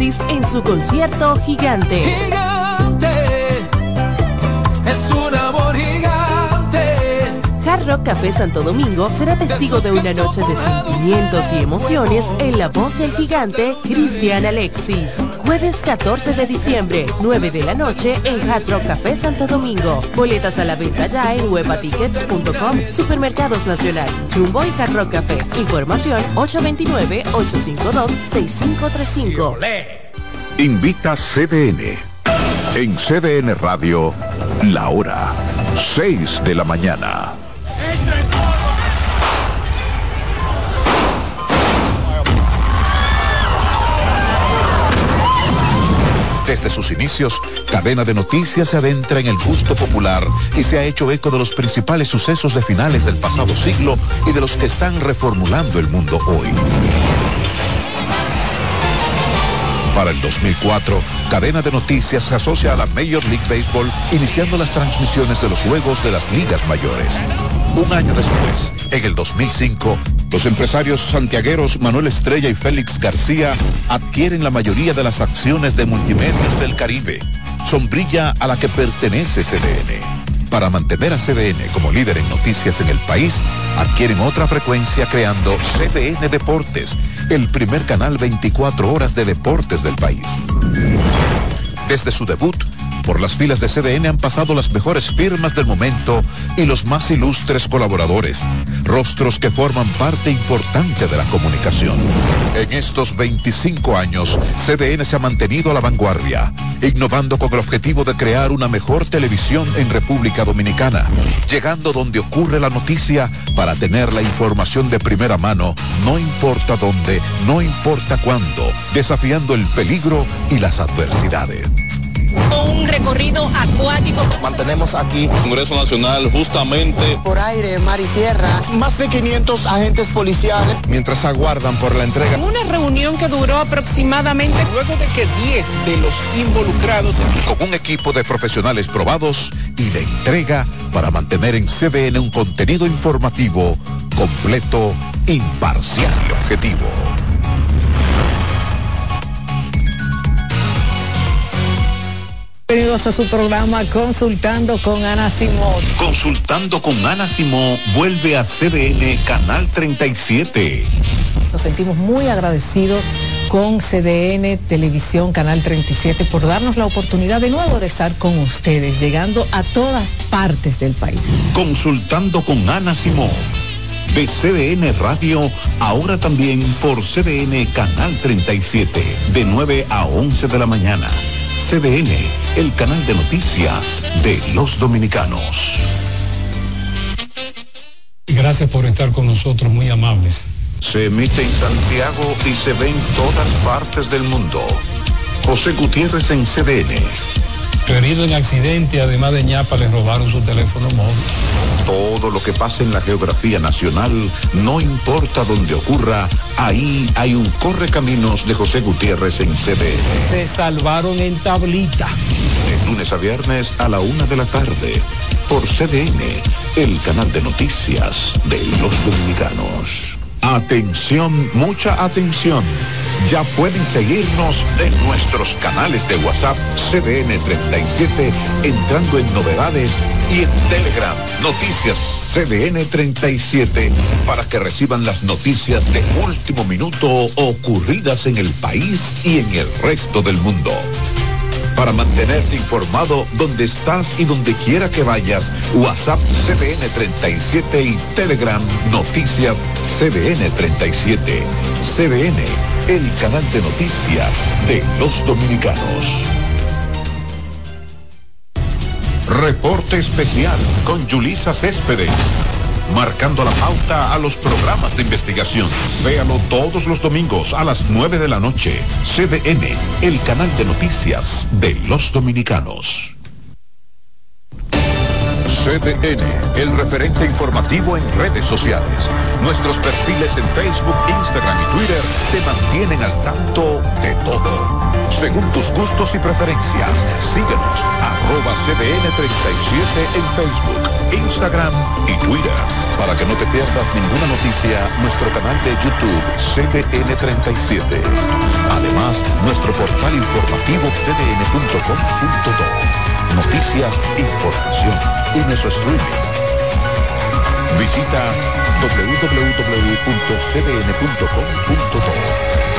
Alexis en su concierto gigante. Hard Rock Café Santo Domingo será testigo de una noche de sentimientos y emociones en la voz del gigante Cristian Alexis. Jueves 14 de diciembre, 9 de la noche en Hard Rock Café Santo Domingo. Boletas a la venta ya en webatickets.com, Supermercados Nacional, Jumbo y Hard Rock Café. Información 829-852-6535. Invita CDN. En CDN Radio, la hora 6 de la mañana. Desde sus inicios, Cadena de Noticias se adentra en el gusto popular y se ha hecho eco de los principales sucesos de finales del pasado siglo y de los que están reformulando el mundo hoy. Para el 2004, Cadena de Noticias se asocia a la Major League Baseball, iniciando las transmisiones de los juegos de las ligas mayores. Un año después, en el 2005, los empresarios santiagueros Manuel Estrella y Félix García adquieren la mayoría de las acciones de Multimedios del Caribe, sombrilla a la que pertenece CDN. Para mantener a CDN como líder en noticias en el país, adquieren otra frecuencia creando CDN Deportes, el primer canal 24 horas de deportes del país. Desde su debut, por las filas de CDN han pasado las mejores firmas del momento y los más ilustres colaboradores, rostros que forman parte importante de la comunicación. En estos 25 años, CDN se ha mantenido a la vanguardia, innovando con el objetivo de crear una mejor televisión en República Dominicana, llegando donde ocurre la noticia para tener la información de primera mano, no importa dónde, no importa cuándo, desafiando el peligro y las adversidades recorrido acuático. Mantenemos aquí. Congreso Nacional justamente. Por aire, mar y tierra. Más de 500 agentes policiales. Mientras aguardan por la entrega. Una reunión que duró aproximadamente. Luego de que 10 de los involucrados. Con un equipo de profesionales probados y de entrega para mantener en CDN un contenido informativo completo, imparcial y objetivo. Bienvenidos a su programa Consultando con Ana Simón. Consultando con Ana Simón vuelve a CDN Canal 37. Nos sentimos muy agradecidos con CDN Televisión Canal 37 por darnos la oportunidad de nuevo de estar con ustedes, llegando a todas partes del país. Consultando con Ana Simón. De CDN Radio, ahora también por CDN Canal 37, de 9 a 11 de la mañana CDN, el canal de noticias de los dominicanos. Gracias por estar con nosotros, muy amables. Se emite en Santiago y se ve en todas partes del mundo. José Gutiérrez en CDN Herido en accidente, además de ñapa, le robaron su teléfono móvil. Todo lo que pasa en la geografía nacional, no importa dónde ocurra, ahí hay un correcaminos de José Gutiérrez en CDN. Se salvaron en tablita. De lunes a viernes a la una de la tarde, por CDN, el canal de noticias de los dominicanos. Atención, mucha atención. Ya pueden seguirnos en nuestros canales de WhatsApp CDN 37 entrando en novedades y en Telegram Noticias CDN 37 para que reciban las noticias de último minuto ocurridas en el país y en el resto del mundo para mantenerte informado donde estás y donde quiera que vayas. WhatsApp CDN 37 y Telegram Noticias CDN 37. CDN, el canal de noticias de los dominicanos. Reporte especial con Julisa Céspedes marcando la pauta a los programas de investigación. Véalo todos los domingos a las 9 de la noche. CDN, el canal de noticias de los dominicanos. CDN, el referente informativo en redes sociales. Nuestros perfiles en Facebook, Instagram y Twitter te mantienen al tanto de todo. según tus gustos y preferencias. Síguenos, arroba CDN37 en Facebook, Instagram y Twitter. Para que no te pierdas ninguna noticia, nuestro canal de YouTube CDN37. Además, nuestro portal informativo cdn.com.do. Noticias, información y nuestro streaming. Visita www.cdn.com.do,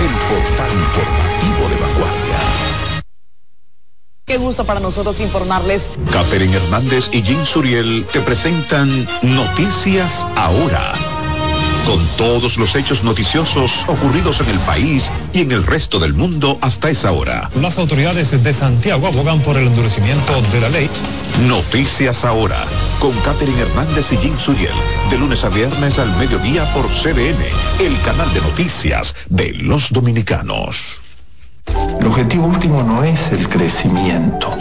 el portal informativo de vanguardia. Qué gusto para nosotros informarles. Catherine Hernández y Jim Suriel te presentan Noticias Ahora. Con todos los hechos noticiosos ocurridos en el país y en el resto del mundo hasta esa hora. Las autoridades de Santiago abogan por el endurecimiento de la ley. Noticias Ahora, con Catherine Hernández y Jim Suriel, de lunes a viernes al mediodía por CDN, el canal de noticias de los dominicanos. El objetivo último no es el crecimiento,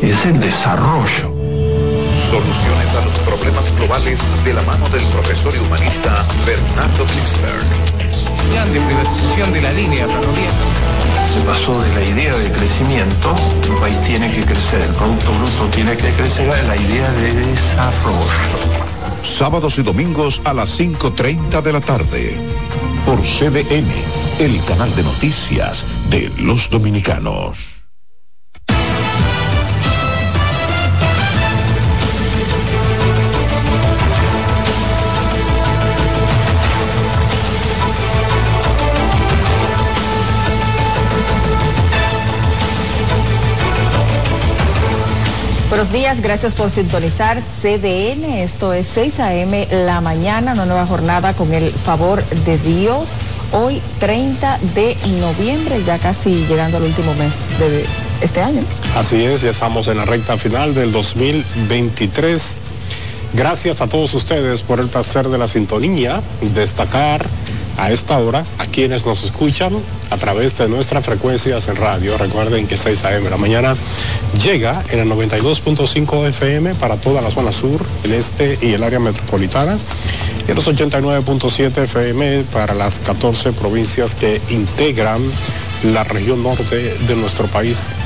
es el desarrollo. Soluciones a los problemas globales de la mano del profesor y humanista Bernardo Klinsberg. Plan de privatización de la línea ferroviaria. Se pasó de la idea de crecimiento, el país tiene que crecer, el Producto Bruto tiene que crecer, a la idea de desarrollo. Sábados y domingos a las 5.30 de la tarde. Por CDN, el canal de noticias de los dominicanos. Buenos días, gracias por sintonizar CDN. Esto es 6 a.m. la mañana, una nueva jornada con el favor de Dios. Hoy 30 de noviembre, ya casi llegando al último mes de este año. Así es, ya estamos en la recta final del 2023. Gracias a todos ustedes por el placer de la sintonía, destacar a esta hora a quienes nos escuchan a través de nuestras frecuencias en radio. Recuerden que 6 a.m. de la mañana llega en el 92.5 FM para toda la zona sur, el este y el área metropolitana. Y los 89.7 FM para las 14 provincias que integran la región norte de nuestro país.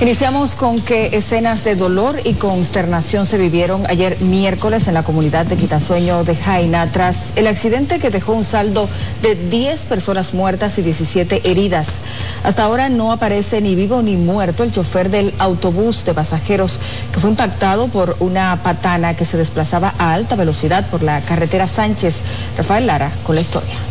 Iniciamos con que escenas de dolor y consternación se vivieron ayer miércoles en la comunidad de Quitasueño de Jaina tras el accidente que dejó un saldo de 10 personas muertas y 17 heridas. Hasta ahora no aparece ni vivo ni muerto el chofer del autobús de pasajeros que fue impactado por una patana que se desplazaba a alta velocidad por la carretera Sánchez. Rafael Lara con la historia.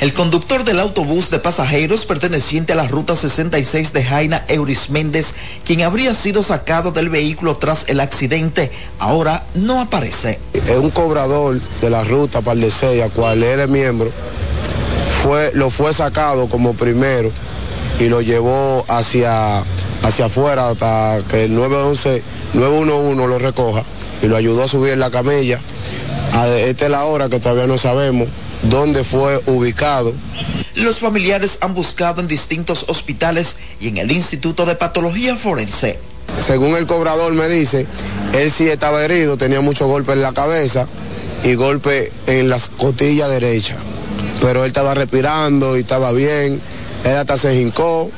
El conductor del autobús de pasajeros perteneciente a la ruta 66 de Jaina Euris Méndez, quien habría sido sacado del vehículo tras el accidente, ahora no aparece. Un cobrador de la ruta Paldesea, cual era miembro, fue, lo fue sacado como primero y lo llevó hacia, hacia afuera hasta que el 911, 911 lo recoja y lo ayudó a subir la camilla. A esta es la hora que todavía no sabemos dónde fue ubicado. Los familiares han buscado en distintos hospitales y en el Instituto de Patología Forense. Según el cobrador me dice, él sí estaba herido, tenía muchos golpes en la cabeza y golpes en las costillas derecha. Pero él estaba respirando y estaba bien. Él hasta se hincó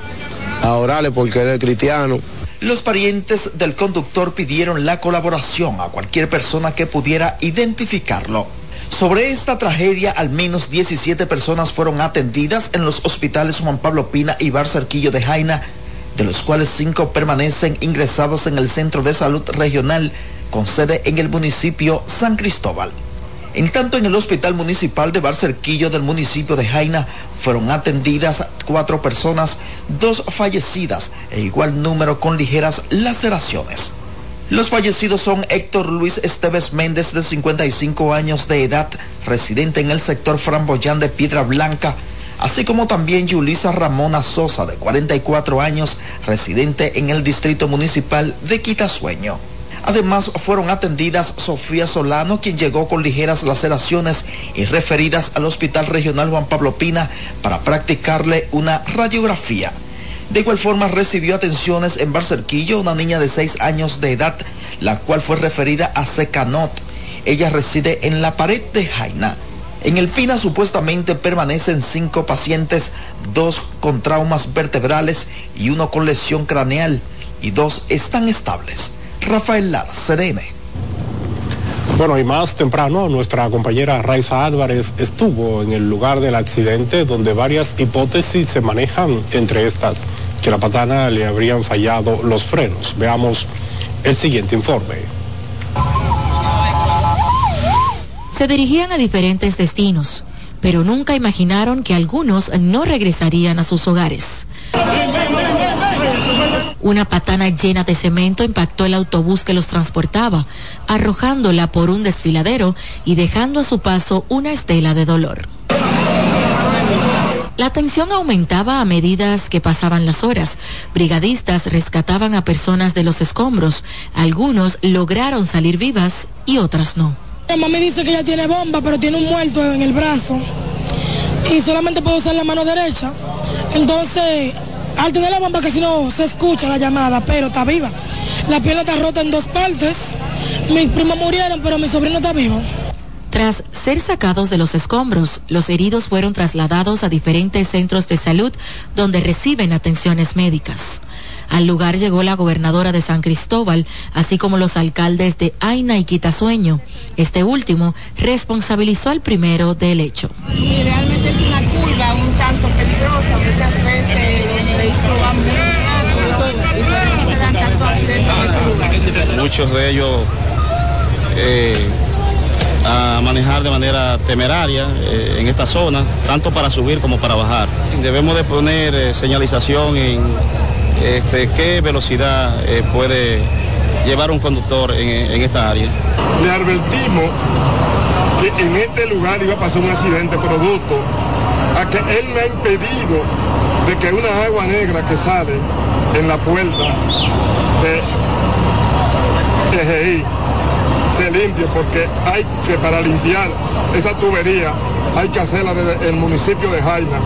a orarle porque él es cristiano. Los parientes del conductor pidieron la colaboración a cualquier persona que pudiera identificarlo. Sobre esta tragedia, al menos 17 personas fueron atendidas en los hospitales Juan Pablo Pina y Barcerquillo de Jaina, de los cuales cinco permanecen ingresados en el Centro de Salud Regional con sede en el municipio San Cristóbal. En tanto, en el Hospital Municipal de Barcerquillo del municipio de Jaina fueron atendidas cuatro personas, dos fallecidas e igual número con ligeras laceraciones. Los fallecidos son Héctor Luis Esteves Méndez, de 55 años de edad, residente en el sector Framboyán de Piedra Blanca, así como también Yulisa Ramona Sosa, de 44 años, residente en el Distrito Municipal de Quitasueño. Además, fueron atendidas Sofía Solano, quien llegó con ligeras laceraciones y referidas al Hospital Regional Juan Pablo Pina para practicarle una radiografía. De igual forma recibió atenciones en Barcerquillo una niña de 6 años de edad, la cual fue referida a Secanot. Ella reside en la pared de Jaina. En el Pina supuestamente permanecen cinco pacientes, dos con traumas vertebrales y uno con lesión craneal, y dos están estables. Rafael Lara, CDN. Bueno, y más temprano, nuestra compañera Raiza Álvarez estuvo en el lugar del accidente donde varias hipótesis se manejan, entre estas que la patana le habrían fallado los frenos. Veamos el siguiente informe. Se dirigían a diferentes destinos, pero nunca imaginaron que algunos no regresarían a sus hogares. Una patana llena de cemento impactó el autobús que los transportaba, arrojándola por un desfiladero y dejando a su paso una estela de dolor. La tensión aumentaba a medida que pasaban las horas. Brigadistas rescataban a personas de los escombros. Algunos lograron salir vivas y otras no. Mamá me dice que ella tiene bomba, pero tiene un muerto en el brazo. Y solamente puede usar la mano derecha. Entonces, al tener la bomba casi no se escucha la llamada, pero está viva. La pierna está rota en dos partes. Mis primos murieron, pero mi sobrino está vivo. Tras ser sacados de los escombros, los heridos fueron trasladados a diferentes centros de salud donde reciben atenciones médicas. Al lugar llegó la gobernadora de San Cristóbal, así como los alcaldes de Aina y Quitasueño. Este último responsabilizó al primero del hecho. Y realmente es una curva un tanto peligrosa, muchas veces los vehículos van muy rápido y por eso se dan tantos accidentes en lugar. Muchos de ellos eh, a manejar de manera temeraria eh, en esta zona, tanto para subir como para bajar. Debemos de poner eh, señalización en este, qué velocidad eh, puede llevar un conductor en, esta área. Le advertimos que en este lugar iba a pasar un accidente producto a que él me ha impedido de que una agua negra que sale en la puerta de EGI se limpie porque hay que para limpiar esa tubería hay que hacerla desde el municipio de Jaina.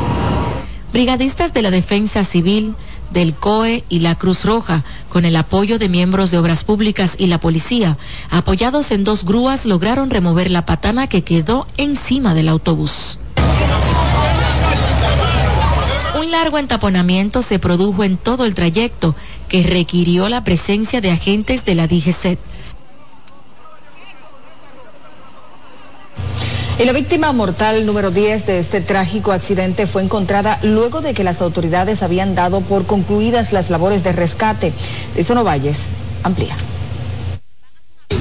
Brigadistas de la Defensa Civil del COE y la Cruz Roja, con el apoyo de miembros de Obras Públicas y la policía, apoyados en dos grúas, lograron remover la patana que quedó encima del autobús. Un largo entaponamiento se produjo en todo el trayecto, que requirió la presencia de agentes de la DGCET. Y la víctima mortal número 10 de este trágico accidente fue encontrada luego de que las autoridades habían dado por concluidas las labores de rescate. Eso Valles amplía.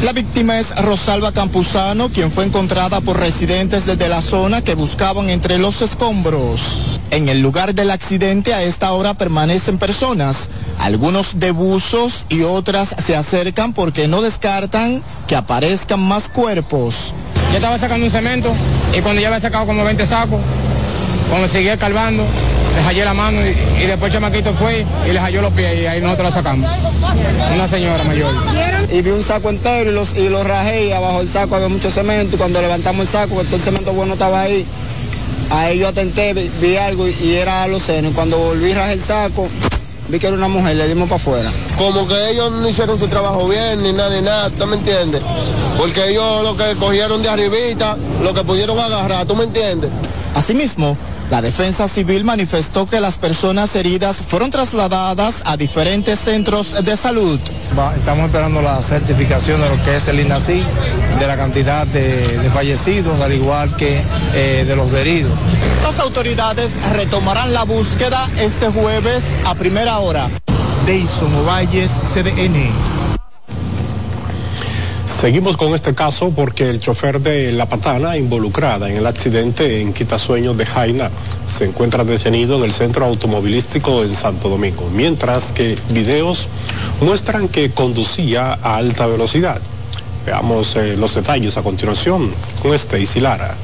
La víctima es Rosalba Campuzano, quien fue encontrada por residentes desde la zona que buscaban entre los escombros. En el lugar del accidente a esta hora permanecen personas, algunos de buzos y otras se acercan porque no descartan que aparezcan más cuerpos. Yo estaba sacando un cemento y cuando ya había sacado como 20 sacos, cuando seguía calvando, le hallé la mano y, y, después el chamaquito fue y le halló los pies y ahí nosotros la sacamos. Una señora mayor. Y vi un saco entero y, los, y lo rajé y abajo del saco había mucho cemento y cuando levantamos el saco, todo el cemento bueno estaba ahí, ahí yo atenté, vi, vi algo y, era los senos. Y cuando volví a rajar el saco, vi que era una mujer, le dimos para afuera. Como que ellos no hicieron su trabajo bien, ni nada, ni nada, ¿tú me entiendes? Porque ellos lo que cogieron de arribita, lo que pudieron agarrar, ¿tú me entiendes? Asimismo, la defensa civil manifestó que las personas heridas fueron trasladadas a diferentes centros de salud. Estamos esperando la certificación de lo que es el INACI, de la cantidad de, de fallecidos, al igual que eh, de los heridos. Las autoridades retomarán la búsqueda este jueves a primera hora. Deison Ovalles, CDN. Seguimos con este caso porque el chofer de La Patana, involucrada en el accidente en Quitasueños de Jaina, se encuentra detenido en el centro automovilístico en Santo Domingo, mientras que videos muestran que conducía a alta velocidad. Veamos eh, los detalles a continuación con Stacy Lara.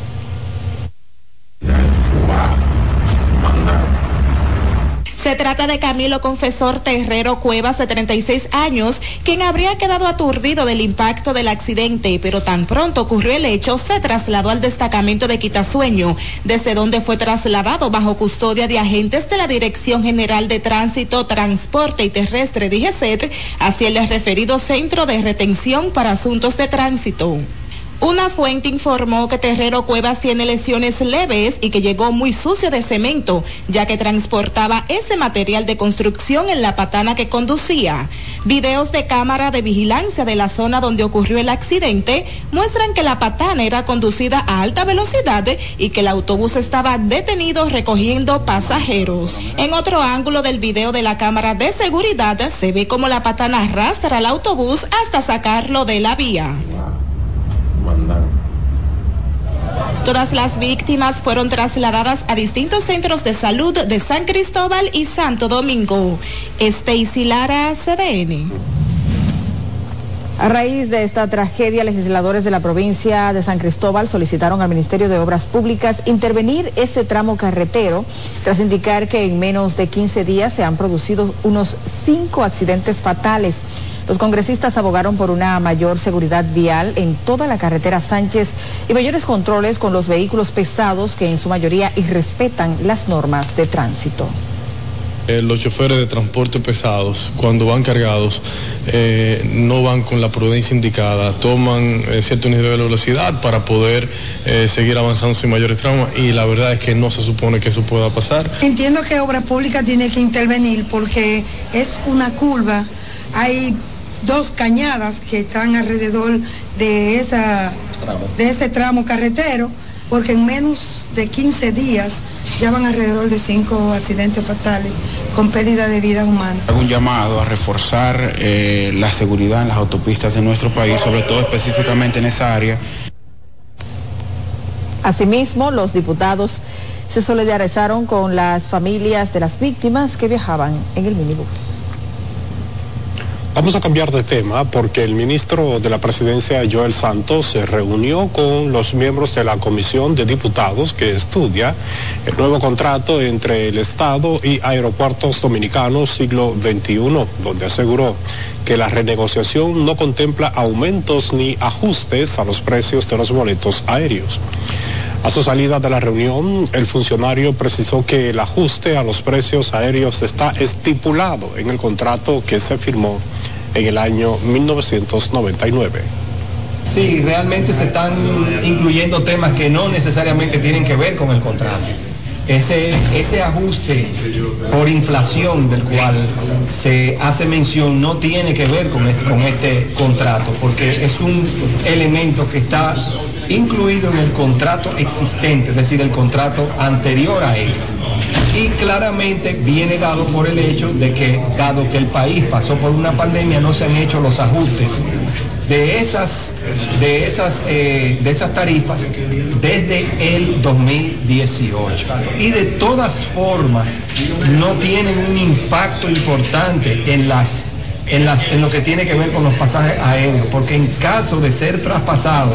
Se trata de Camilo Confesor Terrero Cuevas, de 36 años, quien habría quedado aturdido del impacto del accidente, pero tan pronto ocurrió el hecho, se trasladó al destacamento de Quitasueño, desde donde fue trasladado bajo custodia de agentes de la Dirección General de Tránsito, Transporte y Terrestre, DGCET, hacia el referido Centro de Retención para Asuntos de Tránsito. Una fuente informó que Terrero Cuevas tiene lesiones leves y que llegó muy sucio de cemento, ya que transportaba ese material de construcción en la patana que conducía. Videos de cámara de vigilancia de la zona donde ocurrió el accidente muestran que la patana era conducida a alta velocidad y que el autobús estaba detenido recogiendo pasajeros. En otro ángulo del video de la cámara de seguridad se ve como la patana arrastra al autobús hasta sacarlo de la vía. Todas las víctimas fueron trasladadas a distintos centros de salud de San Cristóbal y Santo Domingo. Stacy Lara, CDN. A raíz de esta tragedia, legisladores de la provincia de San Cristóbal solicitaron al Ministerio de Obras Públicas intervenir ese tramo carretero tras indicar que en menos de 15 días se han producido unos cinco accidentes fatales. Los congresistas abogaron por una mayor seguridad vial en toda la carretera Sánchez y mayores controles con los vehículos pesados que en su mayoría irrespetan las normas de tránsito. Eh, los choferes de transporte pesados, cuando van cargados, eh, no van con la prudencia indicada, toman eh, cierto nivel de velocidad para poder seguir avanzando sin mayores traumas y la verdad es que no se supone que eso pueda pasar. Entiendo que Obra Pública tiene que intervenir porque es una curva, hay dos cañadas que están alrededor de, esa, de ese tramo carretero, porque en menos de 15 días ya van alrededor de cinco accidentes fatales con pérdida de vida humana. Hago un llamado a reforzar eh, la seguridad en las autopistas de nuestro país, sobre todo específicamente en esa área. Asimismo, los diputados se solidarizaron con las familias de las víctimas que viajaban en el minibús. Vamos a cambiar de tema porque el ministro de la Presidencia, Joel Santos, se reunió con los miembros de la Comisión de Diputados que estudia el nuevo contrato entre el Estado y Aeropuertos Dominicanos siglo XXI, donde aseguró que la renegociación no contempla aumentos ni ajustes a los precios de los boletos aéreos. A su salida de la reunión, el funcionario precisó que el ajuste a los precios aéreos está estipulado en el contrato que se firmó en el año 1999. Sí, realmente se están incluyendo temas que no necesariamente tienen que ver con el contrato. Ese, ese ajuste por inflación del cual se hace mención no tiene que ver con con este contrato, porque es un elemento que está incluido en el contrato existente, es decir, el contrato anterior a este. Y claramente viene dado por el hecho de que, dado que el país pasó por una pandemia, no se han hecho los ajustes de esas, de esas, eh, de esas tarifas desde el 2018. Y de todas formas, no tienen un impacto importante en lo que tiene que ver con los pasajes aéreos, porque en caso de ser traspasado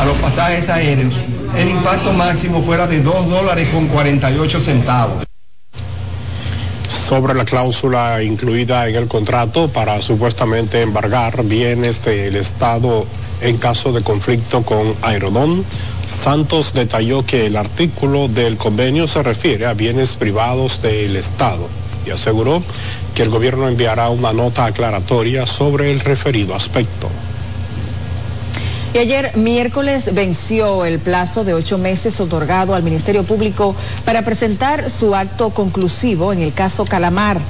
a los pasajes aéreos, el impacto máximo fuera de 2 dólares con 48 centavos. Sobre la cláusula incluida en el contrato para supuestamente embargar bienes del Estado en caso de conflicto con Aerodón, Santos detalló que el artículo del convenio se refiere a bienes privados del Estado y aseguró que el gobierno enviará una nota aclaratoria sobre el referido aspecto. Y ayer miércoles venció el plazo de ocho meses otorgado al Ministerio Público para presentar su acto conclusivo en el caso Calamar.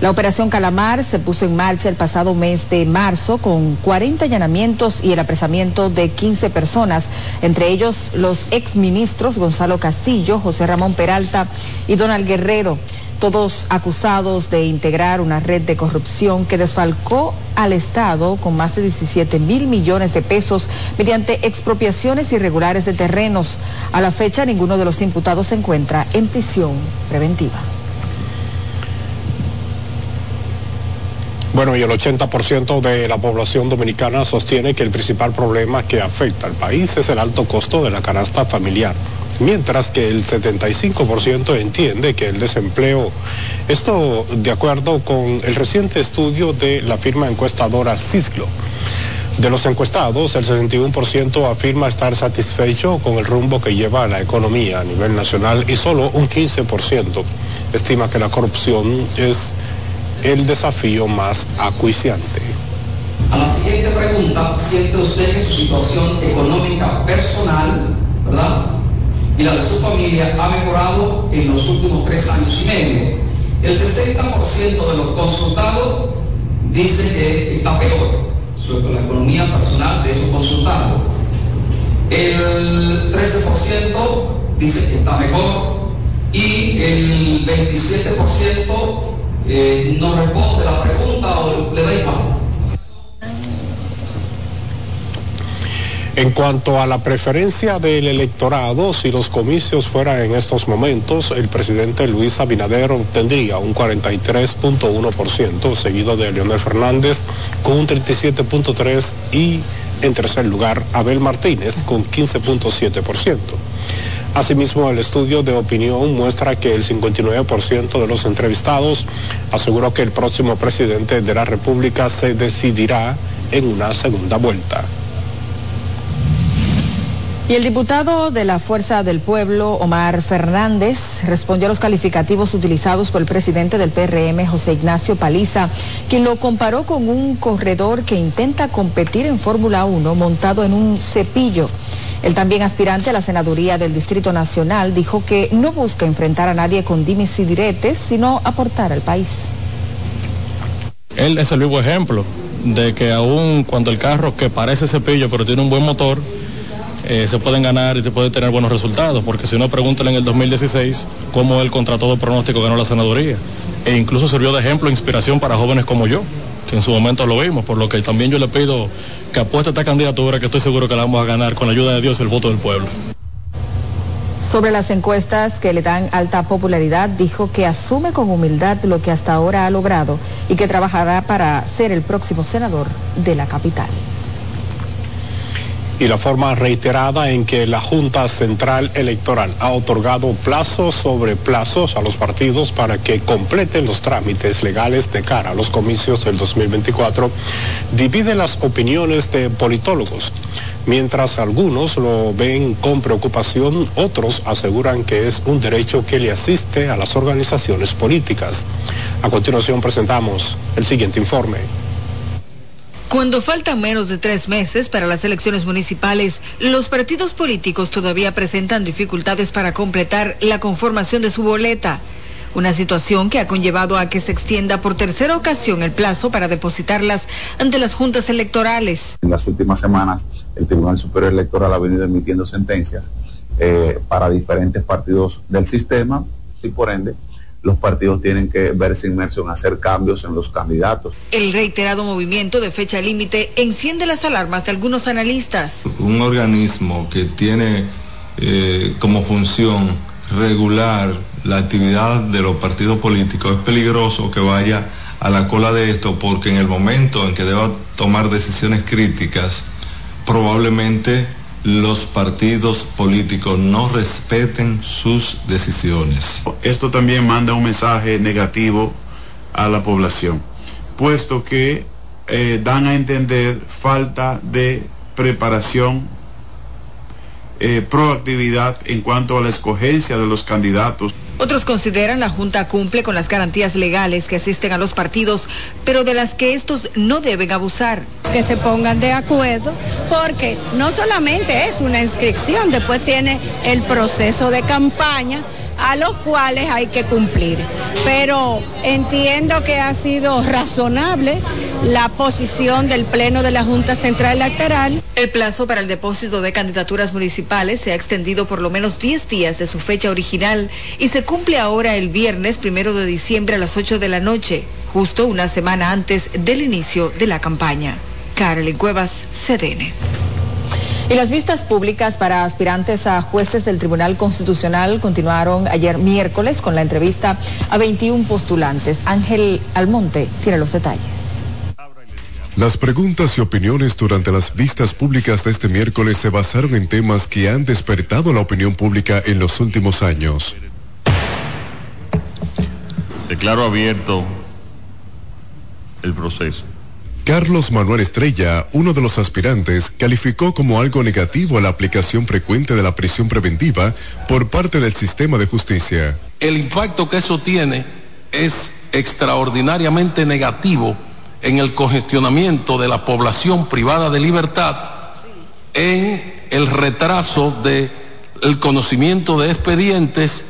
La operación Calamar se puso en marcha el pasado mes de marzo con 40 allanamientos y el apresamiento de 15 personas, entre ellos los exministros Gonzalo Castillo, José Ramón Peralta y Donald Guerrero todos acusados de integrar una red de corrupción que desfalcó al Estado con más de 17 mil millones de pesos mediante expropiaciones irregulares de terrenos. A la fecha, ninguno de los imputados se encuentra en prisión preventiva. Bueno, y el 80% de la población dominicana sostiene que el principal problema que afecta al país es el alto costo de la canasta familiar mientras que el 75% entiende que el desempleo, esto de acuerdo con el reciente estudio de la firma encuestadora Cisglo. De los encuestados, el 61% afirma estar satisfecho con el rumbo que lleva la economía a nivel nacional y solo un 15% estima que la corrupción es el desafío más acuiciante. A la siguiente pregunta, ¿siente usted que su situación económica personal, ¿verdad? Y la de su familia ha mejorado en los últimos tres años y medio. El 60% de los consultados dice que está peor sobre la economía personal de esos consultados. El 13% dice que está mejor y el 27% eh, no responde la pregunta o le da igual. En cuanto a la preferencia del electorado, si los comicios fueran en estos momentos, el presidente Luis Abinader obtendría un 43.1%, seguido de Leonel Fernández con un 37.3% y en tercer lugar Abel Martínez con 15.7%. Asimismo, el estudio de opinión muestra que el 59% de los entrevistados aseguró que el próximo presidente de la República se decidirá en una segunda vuelta. Y el diputado de la Fuerza del Pueblo, Omar Fernández, respondió a los calificativos utilizados por el presidente del PRM, José Ignacio Paliza, quien lo comparó con un corredor que intenta competir en Fórmula 1 montado en un cepillo. El también aspirante a la senaduría del Distrito Nacional dijo que no busca enfrentar a nadie con dimes y diretes, sino aportar al país. Él es el vivo ejemplo de que aún cuando el carro que parece cepillo pero tiene un buen motor, eh, se pueden ganar y se puede tener buenos resultados, porque si uno pregunta en el 2016 cómo él contra todo pronóstico ganó la senaduría, e incluso sirvió de ejemplo e inspiración para jóvenes como yo, que en su momento lo vimos, por lo que también yo le pido que apueste esta candidatura, que estoy seguro que la vamos a ganar con la ayuda de Dios el voto del pueblo. Sobre las encuestas que le dan alta popularidad, dijo que asume con humildad lo que hasta ahora ha logrado y que trabajará para ser el próximo senador de la capital y la forma reiterada en que la Junta Central Electoral ha otorgado plazos sobre plazos a los partidos para que completen los trámites legales de cara a los comicios del 2024 divide las opiniones de politólogos. Mientras algunos lo ven con preocupación, otros aseguran que es un derecho que le asiste a las organizaciones políticas. A continuación presentamos el siguiente informe. Cuando faltan menos de tres meses para las elecciones municipales, los partidos políticos todavía presentan dificultades para completar la conformación de su boleta. Una situación que ha conllevado a que se extienda por tercera ocasión el plazo para depositarlas ante las juntas electorales. En las últimas semanas, el Tribunal Superior Electoral ha venido emitiendo sentencias eh, para diferentes partidos del sistema y por ende los partidos tienen que verse inmersos en hacer cambios en los candidatos. El reiterado movimiento de fecha límite enciende las alarmas de algunos analistas. Un organismo que tiene eh, como función regular la actividad de los partidos políticos es peligroso que vaya a la cola de esto porque en el momento en que deba tomar decisiones críticas probablemente los partidos políticos no respeten sus decisiones. Esto también manda un mensaje negativo a la población, puesto que eh, dan a entender falta de preparación, eh, proactividad en cuanto a la escogencia de los candidatos. Otros consideran la Junta cumple con las garantías legales que asisten a los partidos, pero de las que estos no deben abusar. Que se pongan de acuerdo, porque no solamente es una inscripción, después tiene el proceso de campaña a los cuales hay que cumplir. Pero entiendo que ha sido razonable la posición del Pleno de la Junta Central Electoral. El plazo para el depósito de candidaturas municipales se ha extendido por lo menos 10 días de su fecha original y se cumple ahora el viernes primero de diciembre a las 8 de la noche, justo una semana antes del inicio de la campaña. Carolyn Cuevas, CDN. Y las vistas públicas para aspirantes a jueces del Tribunal Constitucional continuaron ayer miércoles con la entrevista a 21 postulantes. Ángel Almonte tiene los detalles. Las preguntas y opiniones durante las vistas públicas de este miércoles se basaron en temas que han despertado la opinión pública en los últimos años. Declaro abierto el proceso. Carlos Manuel Estrella, uno de los aspirantes, calificó como algo negativo la aplicación frecuente de la prisión preventiva por parte del sistema de justicia. El impacto que eso tiene es extraordinariamente negativo en el congestionamiento de la población privada de libertad, en el retraso del el conocimiento de expedientes.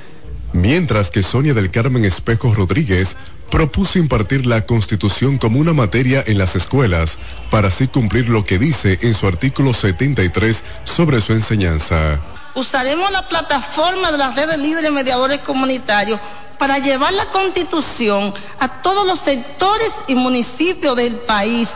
Mientras que Sonia del Carmen Espejo Rodríguez propuso impartir la Constitución como una materia en las escuelas para así cumplir lo que dice en su artículo 73 sobre su enseñanza. Usaremos la plataforma de las redes libres mediadores comunitarios para llevar la constitución a todos los sectores y municipios del país.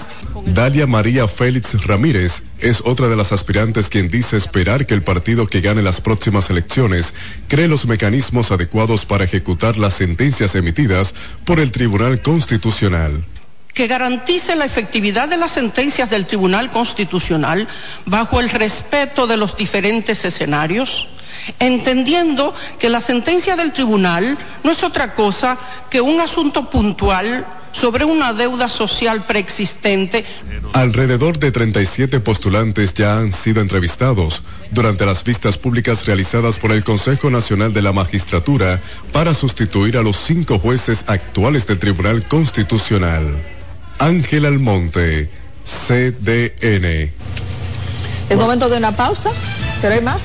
Dalia María Félix Ramírez es otra de las aspirantes quien dice esperar que el partido que gane las próximas elecciones cree los mecanismos adecuados para ejecutar las sentencias emitidas por el Tribunal Constitucional. Que garantice la efectividad de las sentencias del Tribunal Constitucional bajo el respeto de los diferentes escenarios, entendiendo que la sentencia del tribunal no es otra cosa que un asunto puntual sobre una deuda social preexistente. Alrededor de 37 postulantes ya han sido entrevistados durante las vistas públicas realizadas por el Consejo Nacional de la Magistratura para sustituir a los cinco jueces actuales del Tribunal Constitucional. Ángel Almonte, CDN. Es momento de una pausa, pero hay más.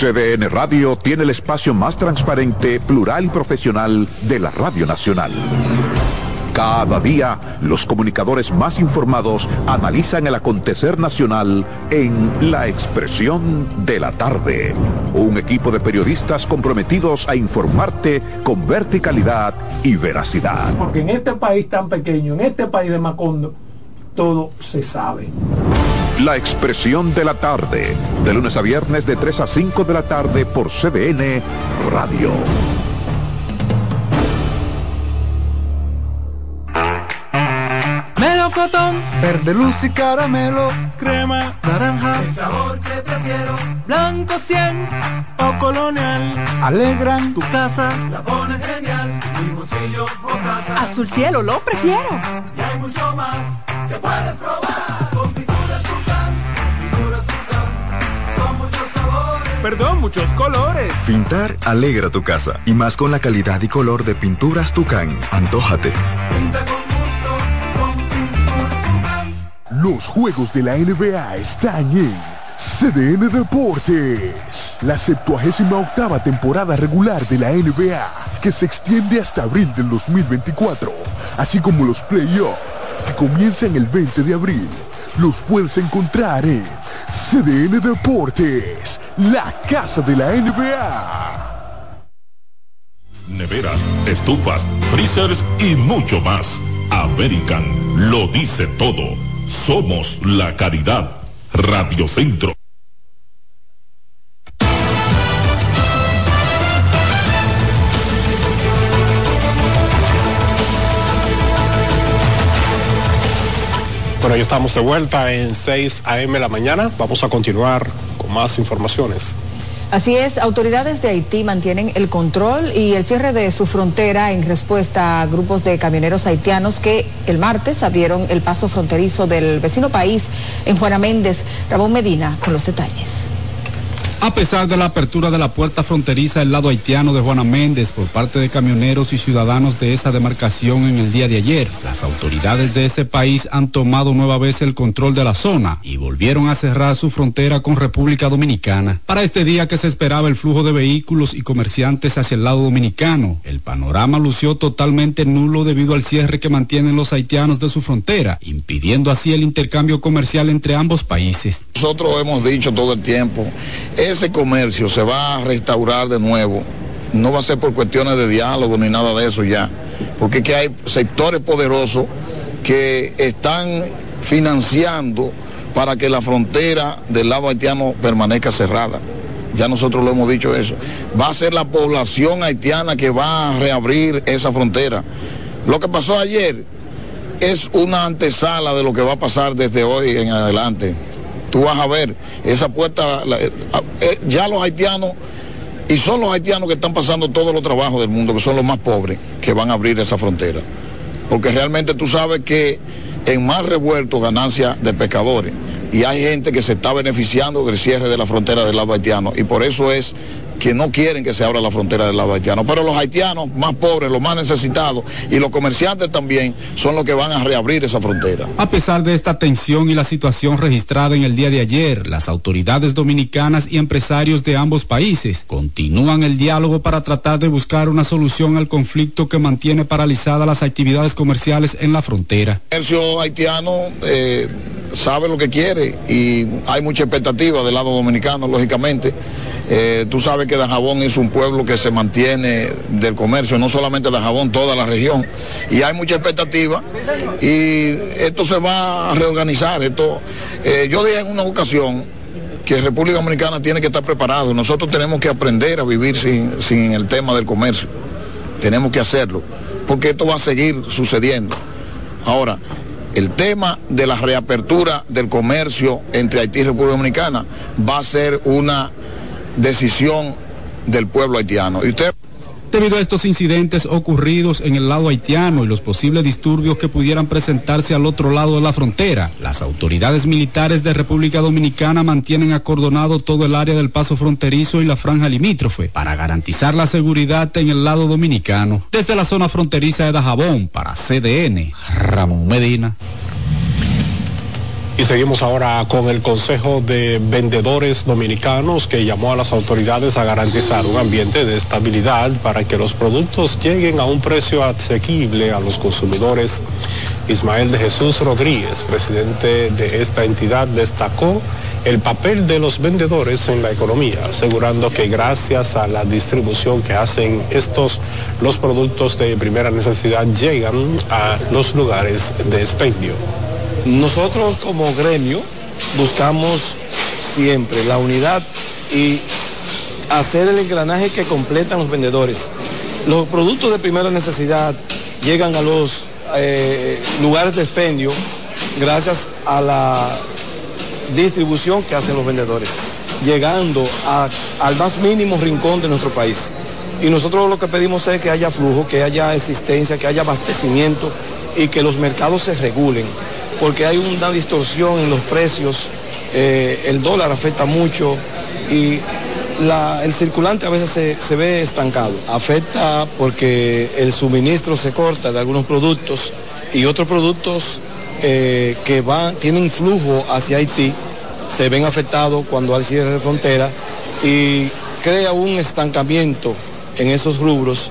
CDN Radio tiene el espacio más transparente, plural y profesional de la Radio Nacional. Cada día, los comunicadores más informados analizan el acontecer nacional en La Expresión de la Tarde. Un equipo de periodistas comprometidos a informarte con verticalidad y veracidad. Porque en este país tan pequeño, en este país de Macondo, todo se sabe. La expresión de la tarde, de lunes a viernes de 3 a 5 de la tarde por CBN Radio. Melocotón, verde luz y caramelo, crema, naranja, el sabor que prefiero, blanco 100 o colonial, alegran. Tu casa, la pone genial, limoncillo o casa, azul cielo lo prefiero, y hay mucho más que puedes probar. Perdón, muchos colores. Pintar alegra tu casa y más con la calidad y color de Pinturas Tucán. Antójate. Pinta con gusto, con Tucán. Los juegos de la NBA están en CDN Deportes. La 78 octava temporada regular de la NBA, que se extiende hasta abril del 2024, así como los playoffs, que comienzan el 20 de abril. Los puedes encontrar en CDN Deportes, la casa de la NBA. Neveras, estufas, freezers y mucho más. American lo dice todo. Somos la caridad. Radio Centro. Bueno, ya estamos de vuelta en 6 a.m. la mañana. Vamos a continuar con más informaciones. Así es, autoridades de Haití mantienen el control y el cierre de su frontera en respuesta a grupos de camioneros haitianos que el martes abrieron el paso fronterizo del vecino país en Juana Méndez. Ramón Medina con los detalles. A pesar de la apertura de la puerta fronteriza del lado haitiano de Juana Méndez por parte de camioneros y ciudadanos de esa demarcación en el día de ayer, las autoridades de ese país han tomado nueva vez el control de la zona y volvieron a cerrar su frontera con República Dominicana. Para este día que se esperaba el flujo de vehículos y comerciantes hacia el lado dominicano, el panorama lució totalmente nulo debido al cierre que mantienen los haitianos de su frontera, impidiendo así el intercambio comercial entre ambos países. Nosotros hemos dicho todo el tiempo, ese comercio se va a restaurar de nuevo. No va a ser por cuestiones de diálogo ni nada de eso ya, porque que hay sectores poderosos que están financiando para que la frontera del lado haitiano permanezca cerrada. ya nosotros lo hemos dicho eso. Va a ser la población haitiana que va a reabrir esa frontera. Lo que pasó ayer es una antesala de lo que va a pasar desde hoy en adelante. Tú vas a ver, esa puerta, eh, eh, ya los haitianos, y son los haitianos que están pasando todos los trabajos del mundo, que son los más pobres, que van a abrir esa frontera. Porque realmente tú sabes que en más revuelto ganancia de pescadores y hay gente que se está beneficiando del cierre de la frontera del lado haitiano y por eso es que no quieren que se abra la frontera del lado haitiano. Pero los haitianos más pobres, los más necesitados y los comerciantes también son los que van a reabrir esa frontera. A pesar de esta tensión y la situación registrada en el día de ayer, las autoridades dominicanas y empresarios de ambos países continúan el diálogo para tratar de buscar una solución al conflicto que mantiene paralizadas las actividades comerciales en la frontera. El comercio haitiano eh, sabe lo que quiere y hay mucha expectativa del lado dominicano, lógicamente. Eh, tú sabes que Dajabón es un pueblo que se mantiene del comercio, no solamente Dajabón, toda la región. Y hay mucha expectativa y esto se va a reorganizar. Esto, eh, yo dije en una ocasión que República Dominicana tiene que estar preparado. Nosotros tenemos que aprender a vivir sin, sin el tema del comercio. Tenemos que hacerlo, porque esto va a seguir sucediendo. Ahora, el tema de la reapertura del comercio entre Haití y República Dominicana va a ser una decisión del pueblo haitiano. Usted... Debido a estos incidentes ocurridos en el lado haitiano y los posibles disturbios que pudieran presentarse al otro lado de la frontera, las autoridades militares de República Dominicana mantienen acordonado todo el área del paso fronterizo y la franja limítrofe para garantizar la seguridad en el lado dominicano. Desde la zona fronteriza de Dajabón para CDN, Ramón Medina. Y seguimos ahora con el Consejo de Vendedores Dominicanos que llamó a las autoridades a garantizar un ambiente de estabilidad para que los productos lleguen a un precio asequible a los consumidores. Ismael de Jesús Rodríguez, presidente de esta entidad, destacó el papel de los vendedores en la economía, asegurando que gracias a la distribución que hacen estos, los productos de primera necesidad llegan a los lugares de expendio. Nosotros como gremio buscamos siempre la unidad y hacer el engranaje que completan los vendedores. Los productos de primera necesidad llegan a los eh, lugares de expendio gracias a la distribución que hacen los vendedores, llegando al más mínimo rincón de nuestro país. Y nosotros lo que pedimos es que haya flujo, que haya existencia, que haya abastecimiento y que los mercados se regulen porque hay una distorsión en los precios, eh, el dólar afecta mucho y el circulante a veces se, ve estancado. Afecta porque el suministro se corta de algunos productos y otros productos eh, que van, tienen flujo hacia Haití se ven afectados cuando hay cierre de frontera y crea un estancamiento en esos rubros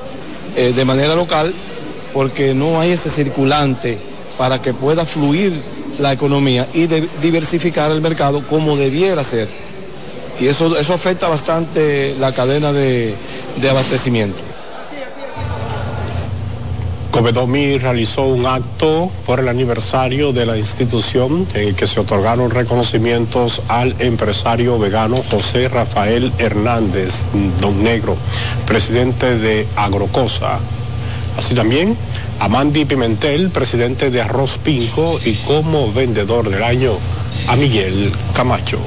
eh, de manera local porque no hay ese circulante para que pueda fluir la economía y diversificar el mercado como debiera ser. Y eso, eso afecta bastante la cadena de, abastecimiento. Covedomi realizó un acto por el aniversario de la institución en el que se otorgaron reconocimientos al empresario vegano José Rafael Hernández Don Negro, presidente de Agrocosa. Así también a Mandy Pimentel, presidente de Arroz Pinco, y como vendedor del año a Miguel Camacho.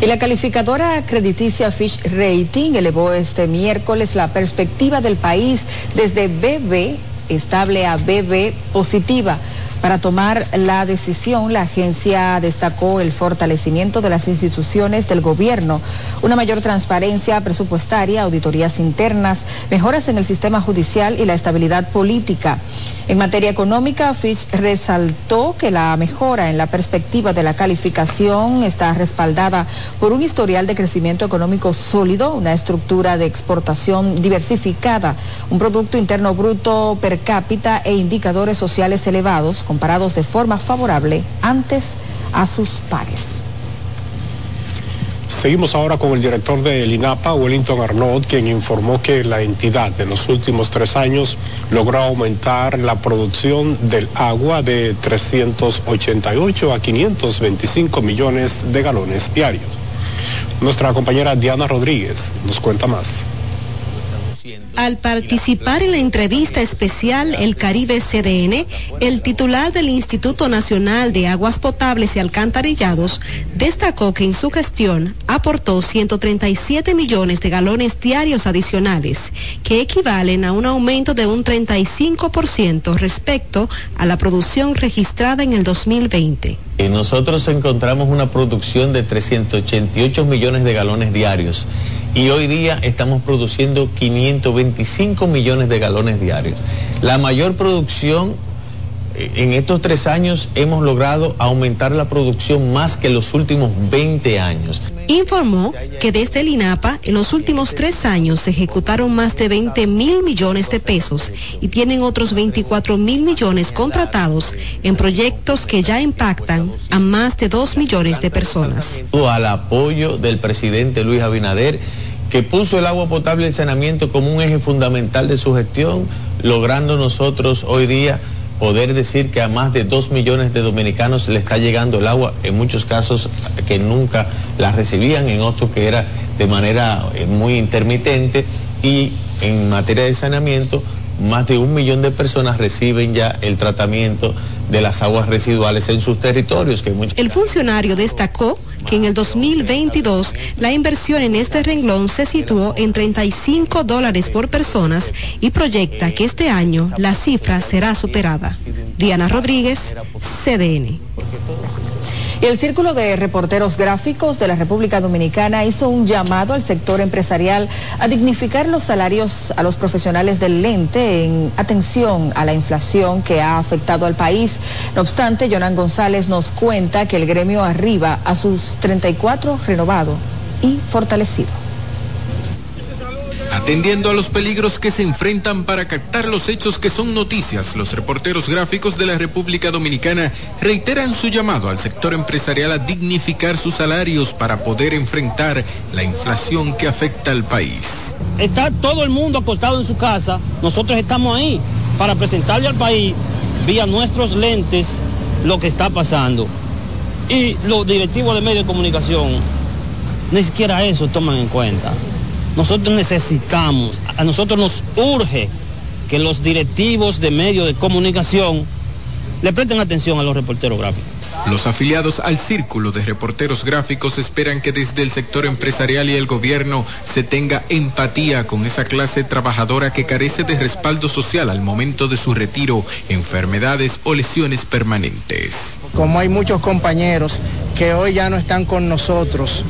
Y la calificadora crediticia Fish Rating elevó este miércoles la perspectiva del país desde BB estable a BB positiva para tomar la decisión, la agencia destacó el fortalecimiento de las instituciones del gobierno, una mayor transparencia presupuestaria, auditorías internas, mejoras en el sistema judicial y la estabilidad política. En materia económica, Fitch resaltó que la mejora en la perspectiva de la calificación está respaldada por un historial de crecimiento económico sólido, una estructura de exportación diversificada, un Producto Interno Bruto per cápita e indicadores sociales elevados comparados de forma favorable antes a sus pares. Seguimos ahora con el director del INAPA, Wellington Arnaud, quien informó que la entidad en los últimos tres años logró aumentar la producción del agua de 388 a 525 millones de galones diarios. Nuestra compañera Diana Rodríguez nos cuenta más. Al participar en la entrevista especial El Caribe CDN, el titular del Instituto Nacional de Aguas Potables y Alcantarillados destacó que en su gestión aportó 137 millones de galones diarios adicionales, que equivalen a un aumento de un 35% respecto a la producción registrada en el 2020. Nosotros encontramos una producción de 388 millones de galones diarios y hoy día estamos produciendo 525 millones de galones diarios. La mayor producción eh, en estos tres años hemos logrado aumentar la producción más que los últimos 20 años. Informó que desde el INAPA en los últimos tres años se ejecutaron más de 20 mil millones de pesos y tienen otros 24 mil millones contratados en proyectos que ya impactan a más de 2 millones de personas. Al apoyo del presidente Luis Abinader que puso el agua potable y el saneamiento como un eje fundamental de su gestión, logrando nosotros hoy día poder decir que a más de dos millones de dominicanos le está llegando el agua, en muchos casos que nunca la recibían, en otros que era de manera eh, muy intermitente. Y en materia de saneamiento más de un millón de personas reciben ya el tratamiento de las aguas residuales en sus territorios. El funcionario destacó que en el 2022 la inversión en este renglón se situó en 35 dólares por personas y proyecta que este año la cifra será superada. Diana Rodríguez, CDN. El Círculo de Reporteros Gráficos de la República Dominicana hizo un llamado al sector empresarial a dignificar los salarios a los profesionales del lente en atención a la inflación que ha afectado al país. No obstante, Jonan González nos cuenta que el gremio arriba a sus 34 renovado y fortalecido. Atendiendo a los peligros que se enfrentan para captar los hechos que son noticias, los reporteros gráficos de la República Dominicana reiteran su llamado al sector empresarial a dignificar sus salarios para poder enfrentar la inflación que afecta al país. Está todo el mundo acostado en su casa, nosotros estamos ahí para presentarle al país vía nuestros lentes lo que está pasando. Y los directivos de medios de comunicación ni siquiera eso toman en cuenta. Nosotros necesitamos, a nosotros nos urge que los directivos de medios de comunicación le presten atención a los reporteros gráficos. Los afiliados al Círculo de Reporteros Gráficos esperan que desde el sector empresarial y el gobierno se tenga empatía con esa clase trabajadora que carece de respaldo social al momento de su retiro, enfermedades o lesiones permanentes. Como hay muchos compañeros que hoy ya no están con nosotros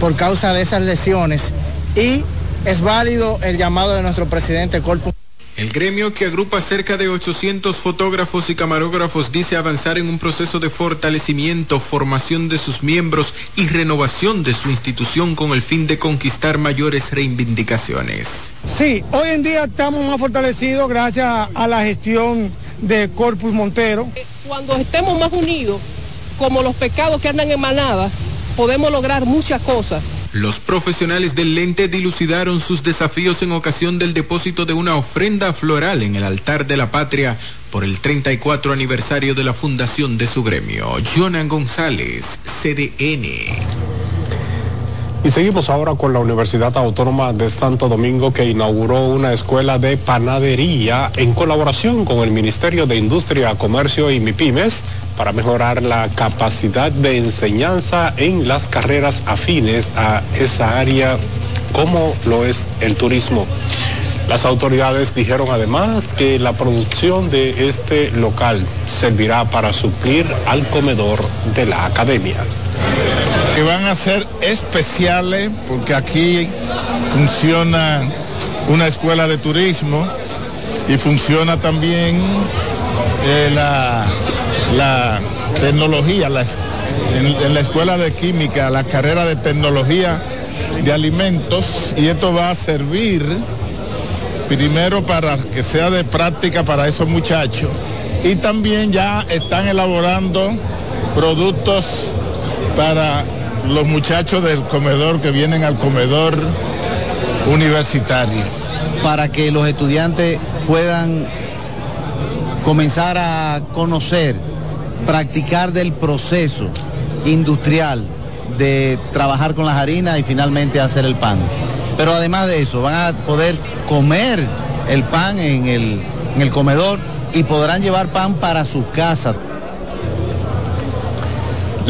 por causa de esas lesiones, y es válido el llamado de nuestro presidente Corpus. El gremio que agrupa cerca de 800 fotógrafos y camarógrafos dice avanzar en un proceso de fortalecimiento, formación de sus miembros y renovación de su institución con el fin de conquistar mayores reivindicaciones. Sí, hoy en día estamos más fortalecidos gracias a la gestión de Corpus Montero. Cuando estemos más unidos, como los pecados que andan en manada, podemos lograr muchas cosas. Los profesionales del lente dilucidaron sus desafíos en ocasión del depósito de una ofrenda floral en el altar de la patria por el 34 aniversario de la fundación de su gremio. Jonan González, CDN. Y seguimos ahora con la Universidad Autónoma de Santo Domingo que inauguró una escuela de panadería en colaboración con el Ministerio de Industria, Comercio y MIPIMES para mejorar la capacidad de enseñanza en las carreras afines a esa área como lo es el turismo. Las autoridades dijeron además que la producción de este local servirá para suplir al comedor de la academia. Que van a ser especiales porque aquí funciona una escuela de turismo y funciona también eh, la la tecnología, en, la escuela de química, la carrera de tecnología de alimentos y esto va a servir primero para que sea de práctica para esos muchachos. Y también ya están elaborando productos para los muchachos del comedor que vienen al comedor universitario. Para que los estudiantes puedan comenzar a conocer practicar del proceso industrial de trabajar con las harinas y finalmente hacer el pan. Pero además de eso, van a poder comer el pan en el, en el comedor y podrán llevar pan para su casa.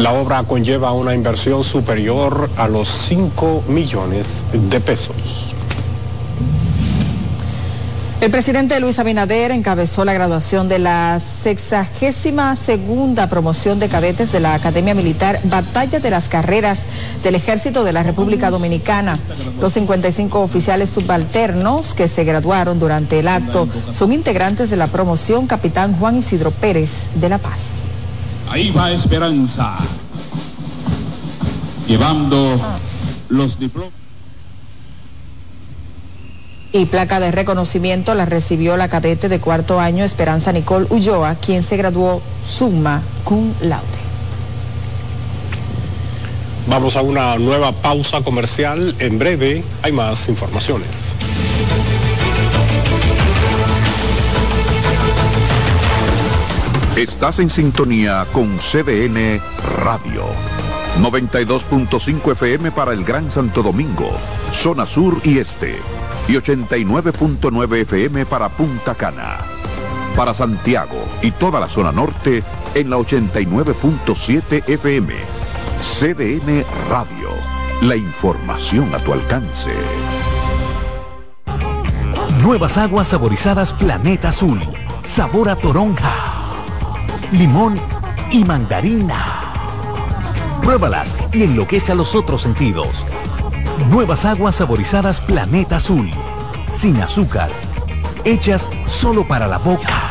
La obra conlleva una inversión superior a los 5 millones de pesos. El presidente Luis Abinader encabezó la graduación de la sexagésima segunda promoción de cadetes de la Academia Militar Batalla de las Carreras del Ejército de la República Dominicana. Los 55 oficiales subalternos que se graduaron durante el acto son integrantes de la promoción Capitán Juan Isidro Pérez de La Paz. Ahí va Esperanza, llevando los diplomas. Y placa de reconocimiento la recibió la cadete de cuarto año Esperanza Nicole Ulloa, quien se graduó summa cum laude. Vamos a una nueva pausa comercial. En breve hay más informaciones. Estás en sintonía con CDN Radio. 92.5 FM para el Gran Santo Domingo, zona sur y este. Y 89.9 FM para Punta Cana. Para Santiago y toda la zona norte en la 89.7 FM. CDN Radio. La información a tu alcance. Nuevas aguas saborizadas Planeta Azul. Sabor a toronja, limón y mandarina. Pruébalas y enloquece a los otros sentidos. Nuevas aguas saborizadas Planeta Azul. Sin azúcar. Hechas solo para la boca.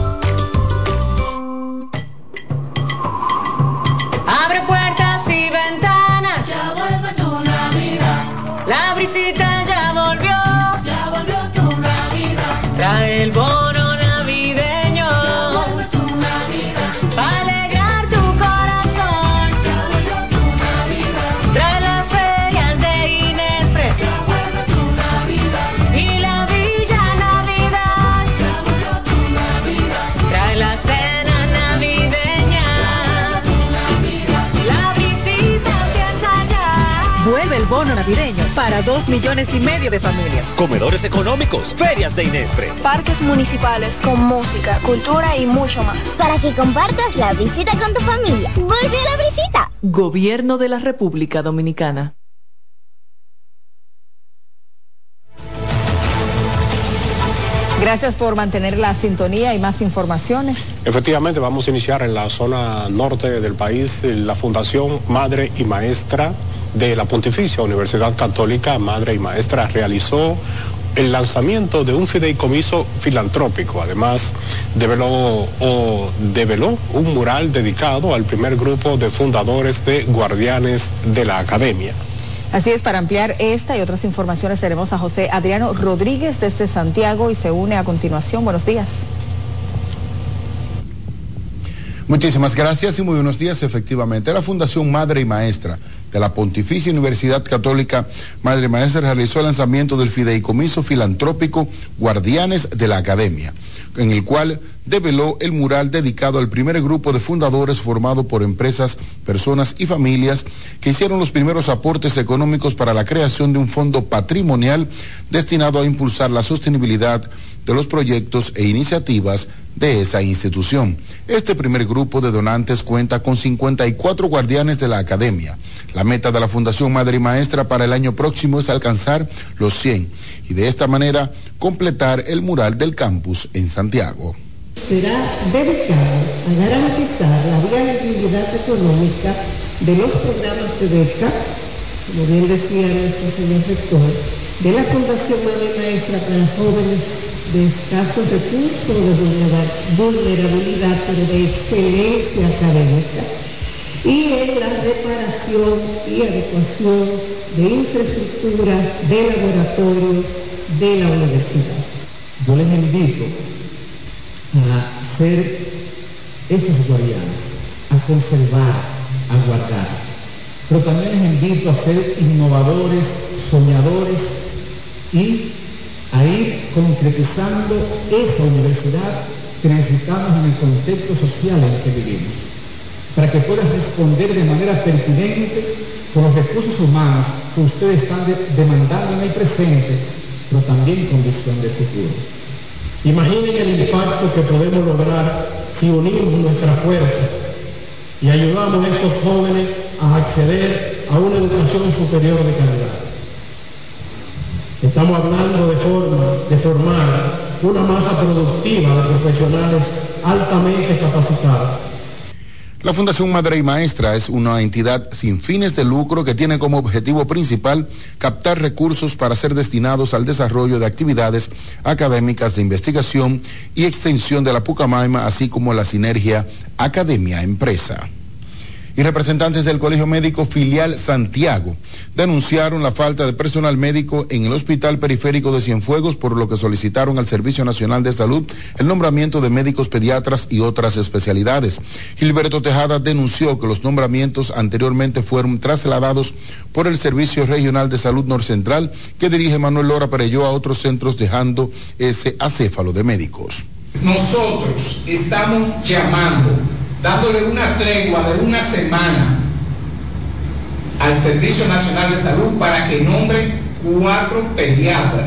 para dos millones y medio de familias. Comedores económicos, ferias de Inespre. Parques municipales con música, cultura y mucho más. Para que compartas la visita con tu familia. Vuelve a la visita. Gobierno de la República Dominicana. Gracias por mantener la sintonía y más informaciones. Efectivamente, vamos a iniciar en la zona norte del país la Fundación Madre y Maestra de la Pontificia Universidad Católica Madre y Maestra realizó el lanzamiento de un fideicomiso filantrópico. Además, develó, o develó un mural dedicado al primer grupo de fundadores de Guardianes de la Academia. Así es, para ampliar esta y otras informaciones tenemos a José Adriano Rodríguez desde Santiago y se une a continuación. Buenos días. Muchísimas gracias y muy buenos días. Efectivamente, la Fundación Madre y Maestra de la Pontificia Universidad Católica Madre Maestra realizó el lanzamiento del fideicomiso filantrópico Guardianes de la Academia, en el cual develó el mural dedicado al primer grupo de fundadores formado por empresas, personas y familias que hicieron los primeros aportes económicos para la creación de un fondo patrimonial destinado a impulsar la sostenibilidad de los proyectos e iniciativas de esa institución. Este primer grupo de donantes cuenta con 54 guardianes de la academia. La meta de la Fundación Madre y Maestra para el año próximo es alcanzar los 100 y de esta manera completar el mural del campus en Santiago. Será dedicado a garantizar la viabilidad económica de los programas de beca, como bien decía nuestro señor rector, de la Fundación Madre y Maestra para jóvenes de escasos recursos, de vulnerabilidad, pero de excelencia académica, y en la reparación y adecuación de infraestructura, de laboratorios de la universidad. Yo les invito a ser esos guardianes, a conservar, a guardar. Pero también les invito a ser innovadores, soñadores y a ir concretizando esa universidad que necesitamos en el contexto social en el que vivimos, para que pueda responder de manera pertinente con los recursos humanos que ustedes están demandando en el presente, pero también con visión de futuro. Imaginen el impacto que podemos lograr si unimos nuestra fuerza y ayudamos a estos jóvenes a acceder a una educación superior de calidad. Estamos hablando de forma de formar una masa productiva de profesionales altamente capacitados la Fundación Madre y Maestra es una entidad sin fines de lucro que tiene como objetivo principal captar recursos para ser destinados al desarrollo de actividades académicas de investigación y extensión de la Pucamaima, así como la sinergia academia-empresa y representantes del Colegio Médico Filial Santiago denunciaron la falta de personal médico en el Hospital Periférico de Cienfuegos, por lo que solicitaron al Servicio Nacional de Salud el nombramiento de médicos pediatras y otras especialidades. Gilberto Tejada denunció que los nombramientos anteriormente fueron trasladados por el Servicio Regional de Salud Norcentral que dirige Manuel Lora Pereyó a otros centros dejando ese acéfalo de médicos. Nosotros estamos llamando dándole una tregua de una semana al Servicio Nacional de Salud para que nombre cuatro pediatras,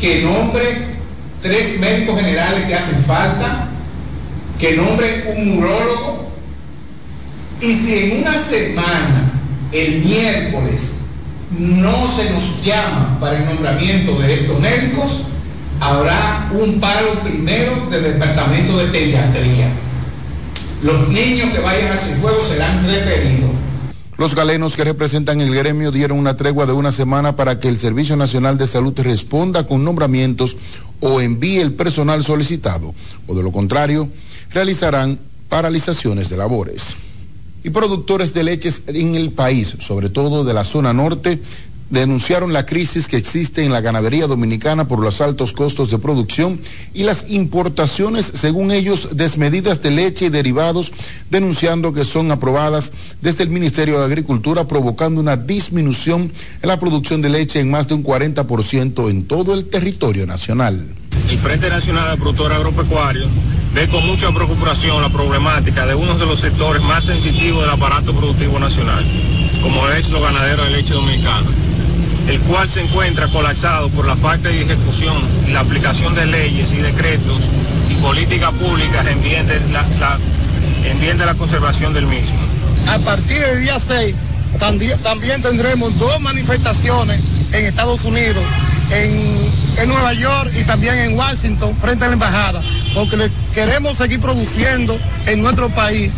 que nombre tres médicos generales que hacen falta, que nombre un urólogo. Y si en una semana, el miércoles, no se nos llama para el nombramiento de estos médicos, habrá un paro primero del Departamento de Pediatría los niños que vayan a Cienfuegos serán referidos. Los galenos que representan el gremio dieron una tregua de una semana para que el Servicio Nacional de Salud responda con nombramientos o envíe el personal solicitado, o de lo contrario, realizarán paralizaciones de labores. Y productores de leches en el país, sobre todo de la zona norte, denunciaron la crisis que existe en la ganadería dominicana por los altos costos de producción y las importaciones, según ellos, desmedidas de leche y derivados, denunciando que son aprobadas desde el Ministerio de Agricultura, provocando una disminución en la producción de leche en más de un 40% en todo el territorio nacional. El Frente Nacional de Productores Agropecuarios ve con mucha preocupación la problemática de uno de los sectores más sensitivos del aparato productivo nacional, como es los ganaderos de leche dominicana el cual se encuentra colapsado por la falta de ejecución y la aplicación de leyes y decretos y políticas públicas en bien de la, conservación del mismo. A partir del día 6 también, tendremos dos manifestaciones en Estados Unidos, en, Nueva York y también en Washington frente a la embajada, porque queremos seguir produciendo en nuestro país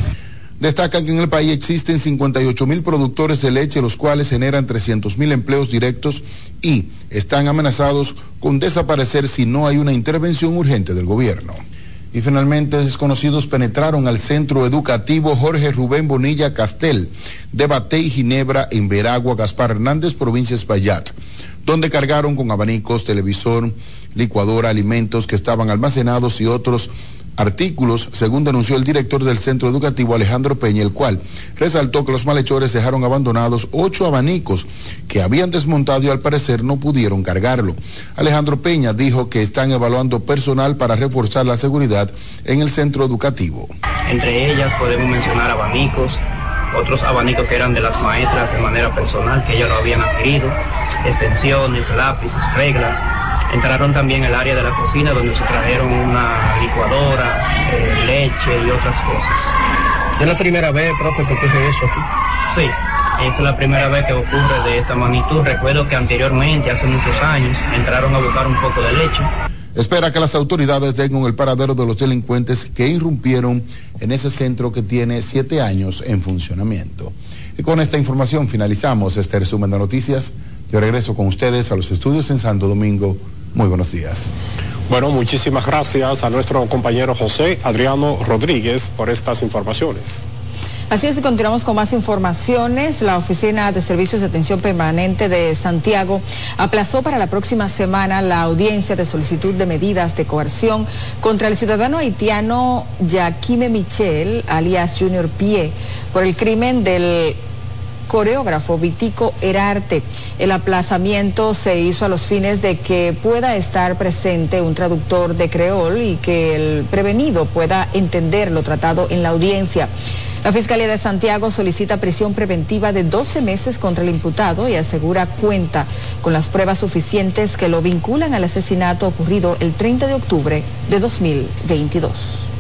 Destacan que en el país existen 58 mil productores de leche, los cuales generan 300 mil empleos directos y están amenazados con desaparecer si no hay una intervención urgente del gobierno. Y finalmente desconocidos penetraron al centro educativo Jorge Rubén Bonilla Castel de Batey, Ginebra, en Veragua, Gaspar Hernández, provincia Espaillat, donde cargaron con abanicos, televisor, licuadora, alimentos que estaban almacenados y otros artículos, según denunció el director del centro educativo Alejandro Peña, el cual resaltó que los malhechores dejaron abandonados ocho abanicos que habían desmontado y al parecer no pudieron cargarlo. Alejandro Peña dijo que están evaluando personal para reforzar la seguridad en el centro educativo. Entre ellas podemos mencionar abanicos, otros abanicos que eran de las maestras de manera personal, que ellos lo habían adquirido, extensiones, lápices, reglas Entraron también el área de la cocina donde se trajeron una licuadora, eh, leche y otras cosas. ¿Es la primera vez, profe, que ocurre eso aquí? Sí, es la primera vez que ocurre de esta magnitud. Recuerdo que anteriormente, hace muchos años, entraron a buscar un poco de leche. Espera que las autoridades den con el paradero de los delincuentes que irrumpieron en ese centro que tiene siete años en funcionamiento. Y con esta información finalizamos este resumen de noticias. Yo regreso con ustedes a los estudios en Santo Domingo muy buenos días. Bueno, muchísimas gracias a nuestro compañero José Adriano Rodríguez por estas informaciones. Así es, continuamos con más informaciones. La Oficina de Servicios de Atención Permanente de Santiago aplazó para la próxima semana la audiencia de solicitud de medidas de coerción contra el ciudadano haitiano Jaquime Michel, alias Junior Pie, por el crimen del coreógrafo Vitico Herarte. El aplazamiento se hizo a los fines de que pueda estar presente un traductor de creol y que el prevenido pueda entender lo tratado en la audiencia. La Fiscalía de Santiago solicita prisión preventiva de 12 meses contra el imputado y asegura cuenta con las pruebas suficientes que lo vinculan al asesinato ocurrido el 30 de octubre de 2022.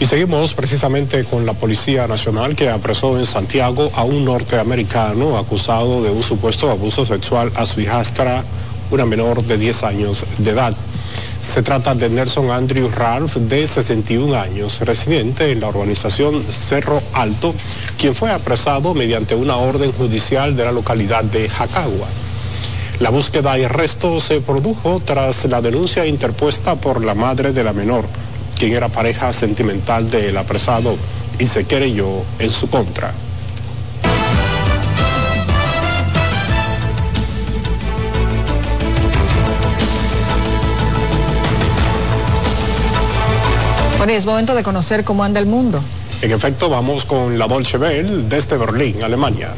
Y seguimos precisamente con la Policía Nacional que apresó en Santiago a un norteamericano acusado de un supuesto abuso sexual a su hijastra, una menor de 10 años de edad. Se trata de Nelson Andrew Ralph, de 61 años, residente en la urbanización Cerro Alto, quien fue apresado mediante una orden judicial de la localidad de Jacagua. La búsqueda y arresto se produjo tras la denuncia interpuesta por la madre de la menor, quien era pareja sentimental del apresado y se querelló en su contra. Bueno, es momento de conocer cómo anda el mundo. En efecto, vamos con la Dolce Bell desde Berlín, Alemania.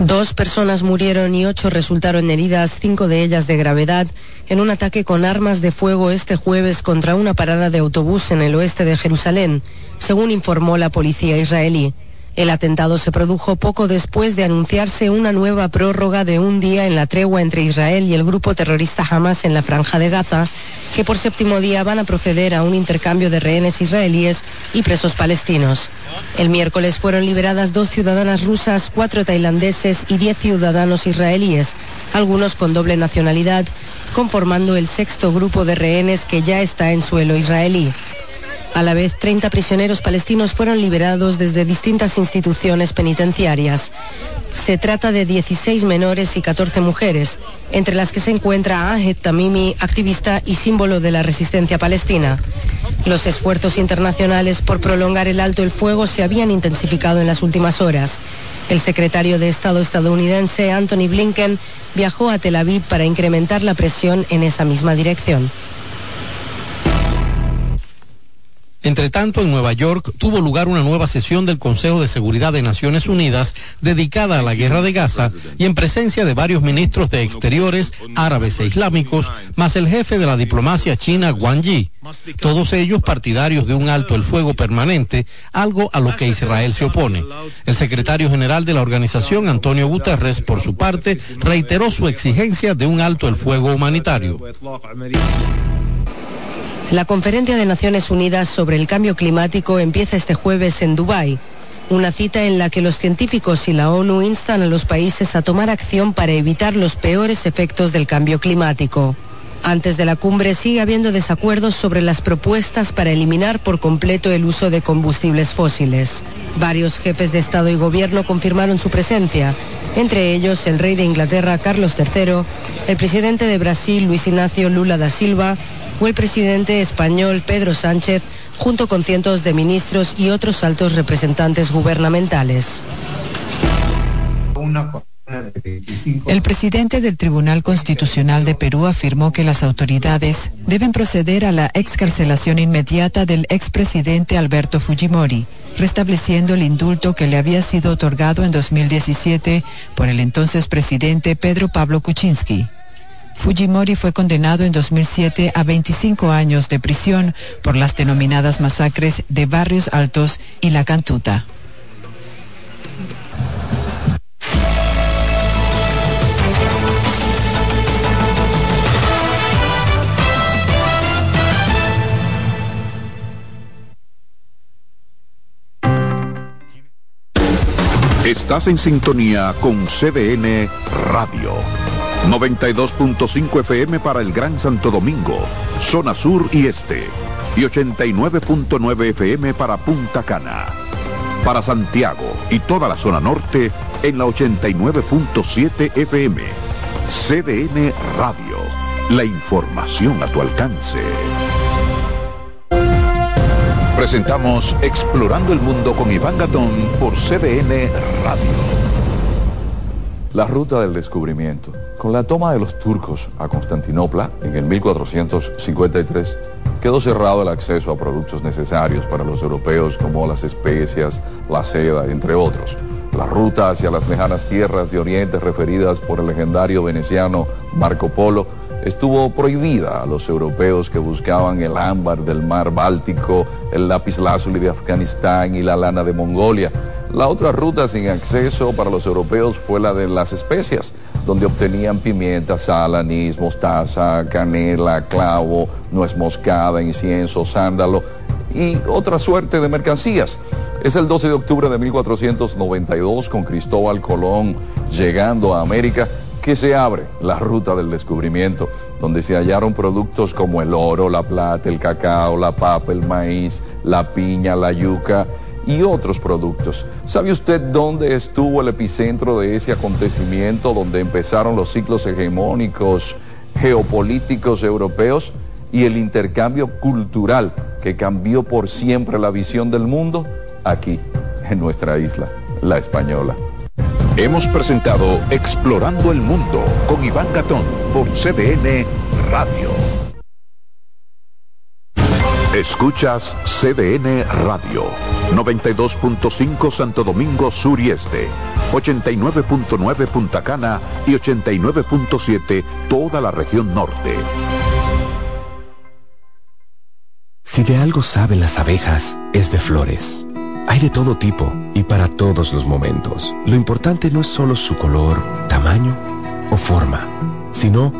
Dos personas murieron y ocho resultaron heridas, cinco de ellas de gravedad, en un ataque con armas de fuego este jueves contra una parada de autobús en el oeste de Jerusalén, según informó la policía israelí. El atentado se produjo poco después de anunciarse una nueva prórroga de un día en la tregua entre Israel y el grupo terrorista Hamas en la franja de Gaza, que por séptimo día van a proceder a un intercambio de rehenes israelíes y presos palestinos. El miércoles fueron liberadas dos ciudadanas rusas, cuatro tailandeses y diez ciudadanos israelíes, algunos con doble nacionalidad, conformando el sexto grupo de rehenes que ya está en suelo israelí. A la vez, 30 prisioneros palestinos fueron liberados desde distintas instituciones penitenciarias. Se trata de 16 menores y 14 mujeres, entre las que se encuentra Ahed Tamimi, activista y símbolo de la resistencia palestina. Los esfuerzos internacionales por prolongar el alto el fuego se habían intensificado en las últimas horas. El secretario de Estado estadounidense, Anthony Blinken, viajó a Tel Aviv para incrementar la presión en esa misma dirección. Entre tanto, en Nueva York tuvo lugar una nueva sesión del Consejo de Seguridad de Naciones Unidas dedicada a la guerra de Gaza y en presencia de varios ministros de Exteriores, árabes e islámicos, más el jefe de la diplomacia china, Wang Yi. Todos ellos partidarios de un alto el fuego permanente, algo a lo que Israel se opone. El secretario general de la organización, Antonio Guterres, por su parte, reiteró su exigencia de un alto el fuego humanitario. La Conferencia de Naciones Unidas sobre el Cambio Climático empieza este jueves en Dubái, una cita en la que los científicos y la ONU instan a los países a tomar acción para evitar los peores efectos del cambio climático. Antes de la cumbre sigue habiendo desacuerdos sobre las propuestas para eliminar por completo el uso de combustibles fósiles. Varios jefes de Estado y Gobierno confirmaron su presencia, entre ellos el rey de Inglaterra Carlos III, el presidente de Brasil Luis Ignacio Lula da Silva o el presidente español Pedro Sánchez, junto con cientos de ministros y otros altos representantes gubernamentales. El presidente del Tribunal Constitucional de Perú afirmó que las autoridades deben proceder a la excarcelación inmediata del expresidente Alberto Fujimori, restableciendo el indulto que le había sido otorgado en 2017 por el entonces presidente Pedro Pablo Kuczynski. Fujimori fue condenado en 2007 a 25 años de prisión por las denominadas masacres de Barrios Altos y La Cantuta. Estás en sintonía con CDN Radio. 92.5 FM para el Gran Santo Domingo, zona sur y este. Y 89.9 FM para Punta Cana. Para Santiago y toda la zona norte en la 89.7 FM CDN Radio. La información a tu alcance. Presentamos Explorando el Mundo con Iván Gatón por CDN Radio. La ruta del descubrimiento. Con la toma de los turcos a Constantinopla en el 1453, quedó cerrado el acceso a productos necesarios para los europeos como las especias, la seda, entre otros. La ruta hacia las lejanas tierras de Oriente referidas por el legendario veneciano Marco Polo estuvo prohibida a los europeos que buscaban el ámbar del mar Báltico, el lapislázuli de Afganistán y la lana de Mongolia. La otra ruta sin acceso para los europeos fue la de las especias, donde obtenían pimienta, sal, anís, mostaza, canela, clavo, nuez moscada, incienso, sándalo y otra suerte de mercancías. Es el 12 de octubre de 1492 con Cristóbal Colón llegando a América que se abre la ruta del descubrimiento, donde se hallaron productos como el oro, la plata, el cacao, la papa, el maíz, la piña, la yuca y otros productos. ¿Sabe usted dónde estuvo el epicentro de ese acontecimiento, donde empezaron los ciclos hegemónicos geopolíticos europeos y el intercambio cultural que cambió por siempre la visión del mundo? Aquí, en nuestra isla, la española. Hemos presentado Explorando el Mundo con Iván Gatón por CDN Radio. Escuchas CDN Radio, 92.5 Santo Domingo Sur y Este, 89.9 Punta Cana y 89.7 toda la región norte. Si de algo saben las abejas, es de flores. Hay de todo tipo y para todos los momentos. Lo importante no es solo su color, tamaño o forma, sino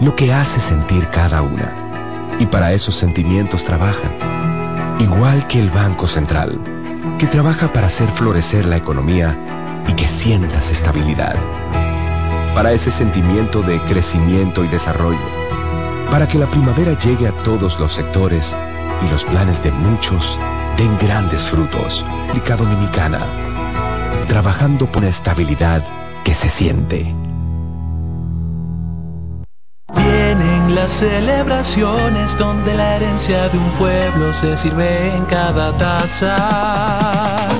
lo que hace sentir cada una. Y para esos sentimientos trabajan. Igual que el Banco Central, que trabaja para hacer florecer la economía y que sientas estabilidad. Para ese sentimiento de crecimiento y desarrollo. Para que la primavera llegue a todos los sectores y los planes de muchos den grandes frutos. República Dominicana. Trabajando por una estabilidad que se siente. Las celebraciones donde la herencia de un pueblo se sirve en cada taza.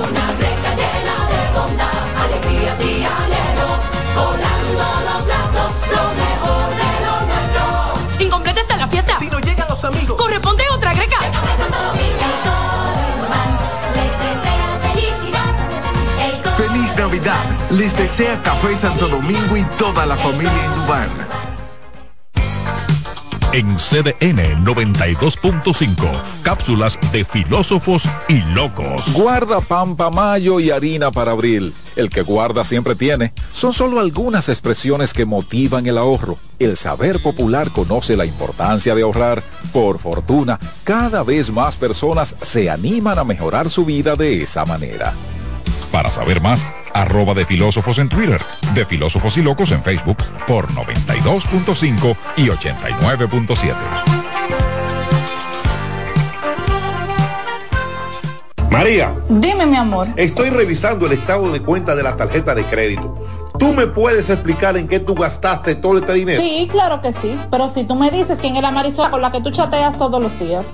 Una recta llena de bondad, alegrías y anhelos, volando los lazos, lo mejor de lo nuestro. Incompleta está la fiesta. Si no llegan los amigos. Corresponde otra greca. Feliz Navidad. Les desea Café Santo Domingo y toda la familia Indubán. En CDN 92.5, cápsulas de filósofos y locos. Guarda pan para mayo y harina para abril. El que guarda siempre tiene. Son solo algunas expresiones que motivan el ahorro. El saber popular conoce la importancia de ahorrar. Por fortuna, cada vez más personas se animan a mejorar su vida de esa manera. Para saber más, arroba de filósofos en Twitter, de filósofos y locos en Facebook por 92.5 y 89.7. María, Dime, mi amor. estoy revisando el estado de cuenta de la tarjeta de crédito. ¿Tú me puedes explicar en qué tú gastaste todo este dinero? Sí, claro que sí. Pero si tú me dices quién es la Marisol con la que tú chateas todos los días.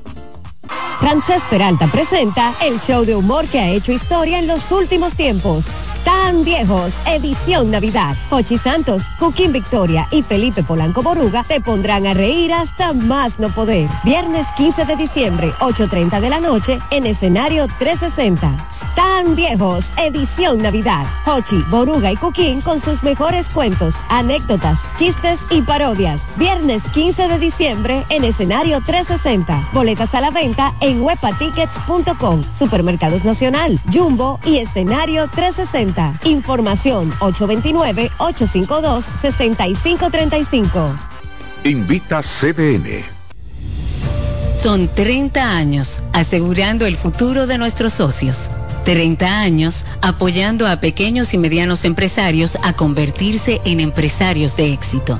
Ramsés Peralta presenta el show de humor que ha hecho historia en los últimos tiempos. Tan viejos, edición Navidad. Hochi Santos, Joaquín Victoria y Felipe Polanco Boruga te pondrán a reír hasta más no poder. Viernes 15 de diciembre, 8.30 de la noche, en escenario 360. Tan viejos, edición Navidad. Hochi, Boruga y Cuquín con sus mejores cuentos, anécdotas, chistes y parodias. Viernes 15 de diciembre, en escenario 360. Boletas a la venta en webatickets.com, Supermercados Nacional, Jumbo y Escenario 360. Información 829-852-6535. Invita CDN. Son 30 años asegurando el futuro de nuestros socios. 30 años apoyando a pequeños y medianos empresarios a convertirse en empresarios de éxito.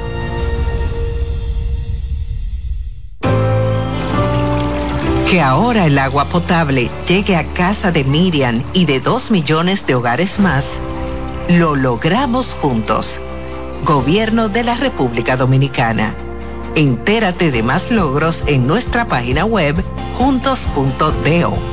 Que ahora el agua potable llegue a casa de Miriam y de dos millones de hogares más, lo logramos juntos. Gobierno de la República Dominicana. Entérate de más logros en nuestra página web juntos.do.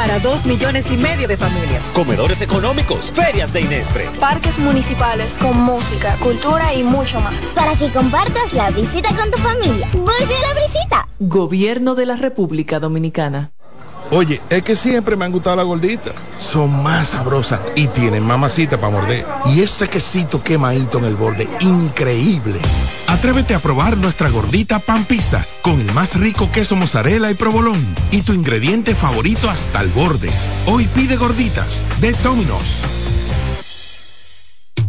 para dos millones y medio de familias. Comedores económicos, ferias de Inespre. Parques municipales con música, cultura y mucho más. Para que compartas la visita con tu familia. Vuelve a la visita. Gobierno de la República Dominicana. Oye, es que siempre me han gustado las gorditas. Son más sabrosas y tienen mamacita para morder. Y ese quesito quemadito en el borde, increíble. Atrévete a probar nuestra gordita pan pizza con el más rico queso mozzarella y provolón y tu ingrediente favorito hasta el borde. Hoy pide gorditas de Domino's.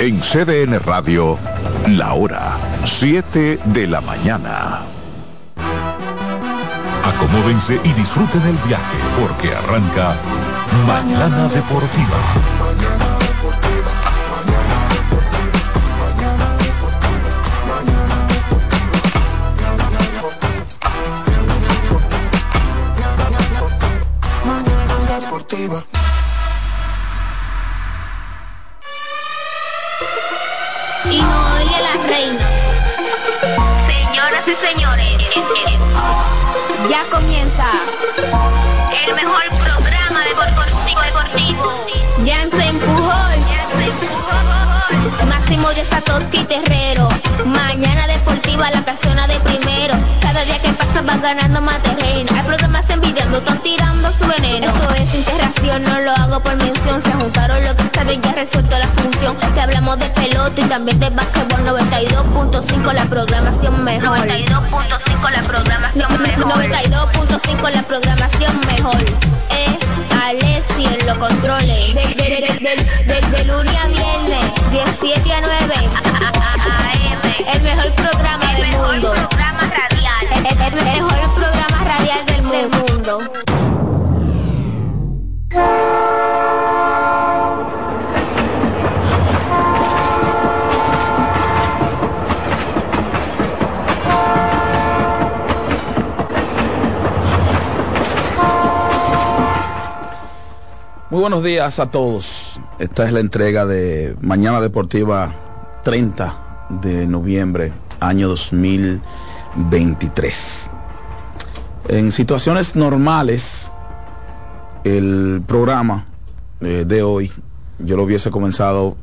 En CDN Radio, la hora 7 de la mañana. Acomódense y disfruten el viaje porque arranca Mañana Deportiva. Mañana deportiva. Y no oye la reina. Señoras y señores, ya comienza el mejor programa deportivo deportivo. Ya se empujó. Máximo de Satoshi Terrero. Mañana deportiva la casona de primero. Cada día que pasa vas ganando más terreno. Hay programas envidiando, están tirando su veneno. Esto es integración, no lo hago por mención. Se juntaron lo que saben, ya resuelto la función. Te hablamos de pelota y también de básquetbol 92.5 la programación mejor. 92.5 la programación mejor. 92.5 la programación mejor. Eh, Muy buenos días a todos. Esta es la entrega de Mañana Deportiva 30 de noviembre, año 2023. En situaciones normales, el programa eh, de hoy, yo lo hubiese comenzado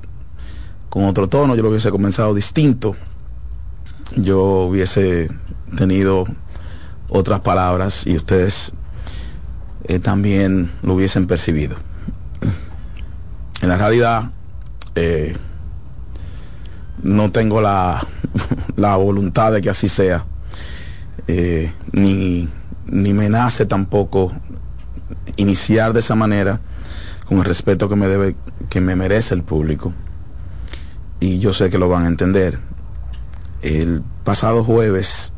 con otro tono, yo lo hubiese comenzado distinto, yo hubiese tenido otras palabras y ustedes eh, también lo hubiesen percibido. En la realidad, eh, no tengo la, la voluntad de que así sea, eh, ni, ni me nace tampoco iniciar de esa manera con el respeto que me debe, que me merece el público. Y yo sé que lo van a entender. El pasado jueves,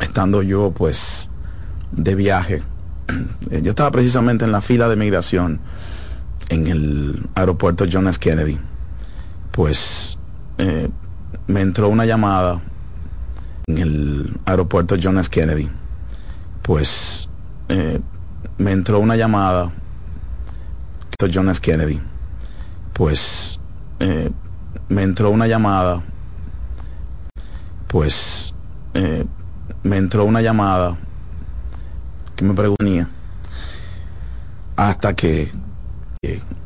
estando yo pues de viaje, yo estaba precisamente en la fila de migración en el aeropuerto John F. Kennedy. Pues eh, me entró una llamada en el aeropuerto John F. Kennedy. Pues eh, me entró una llamada John F. Kennedy. Pues eh, me entró una llamada. Pues me entró una llamada que me preguntaba hasta que Yeah.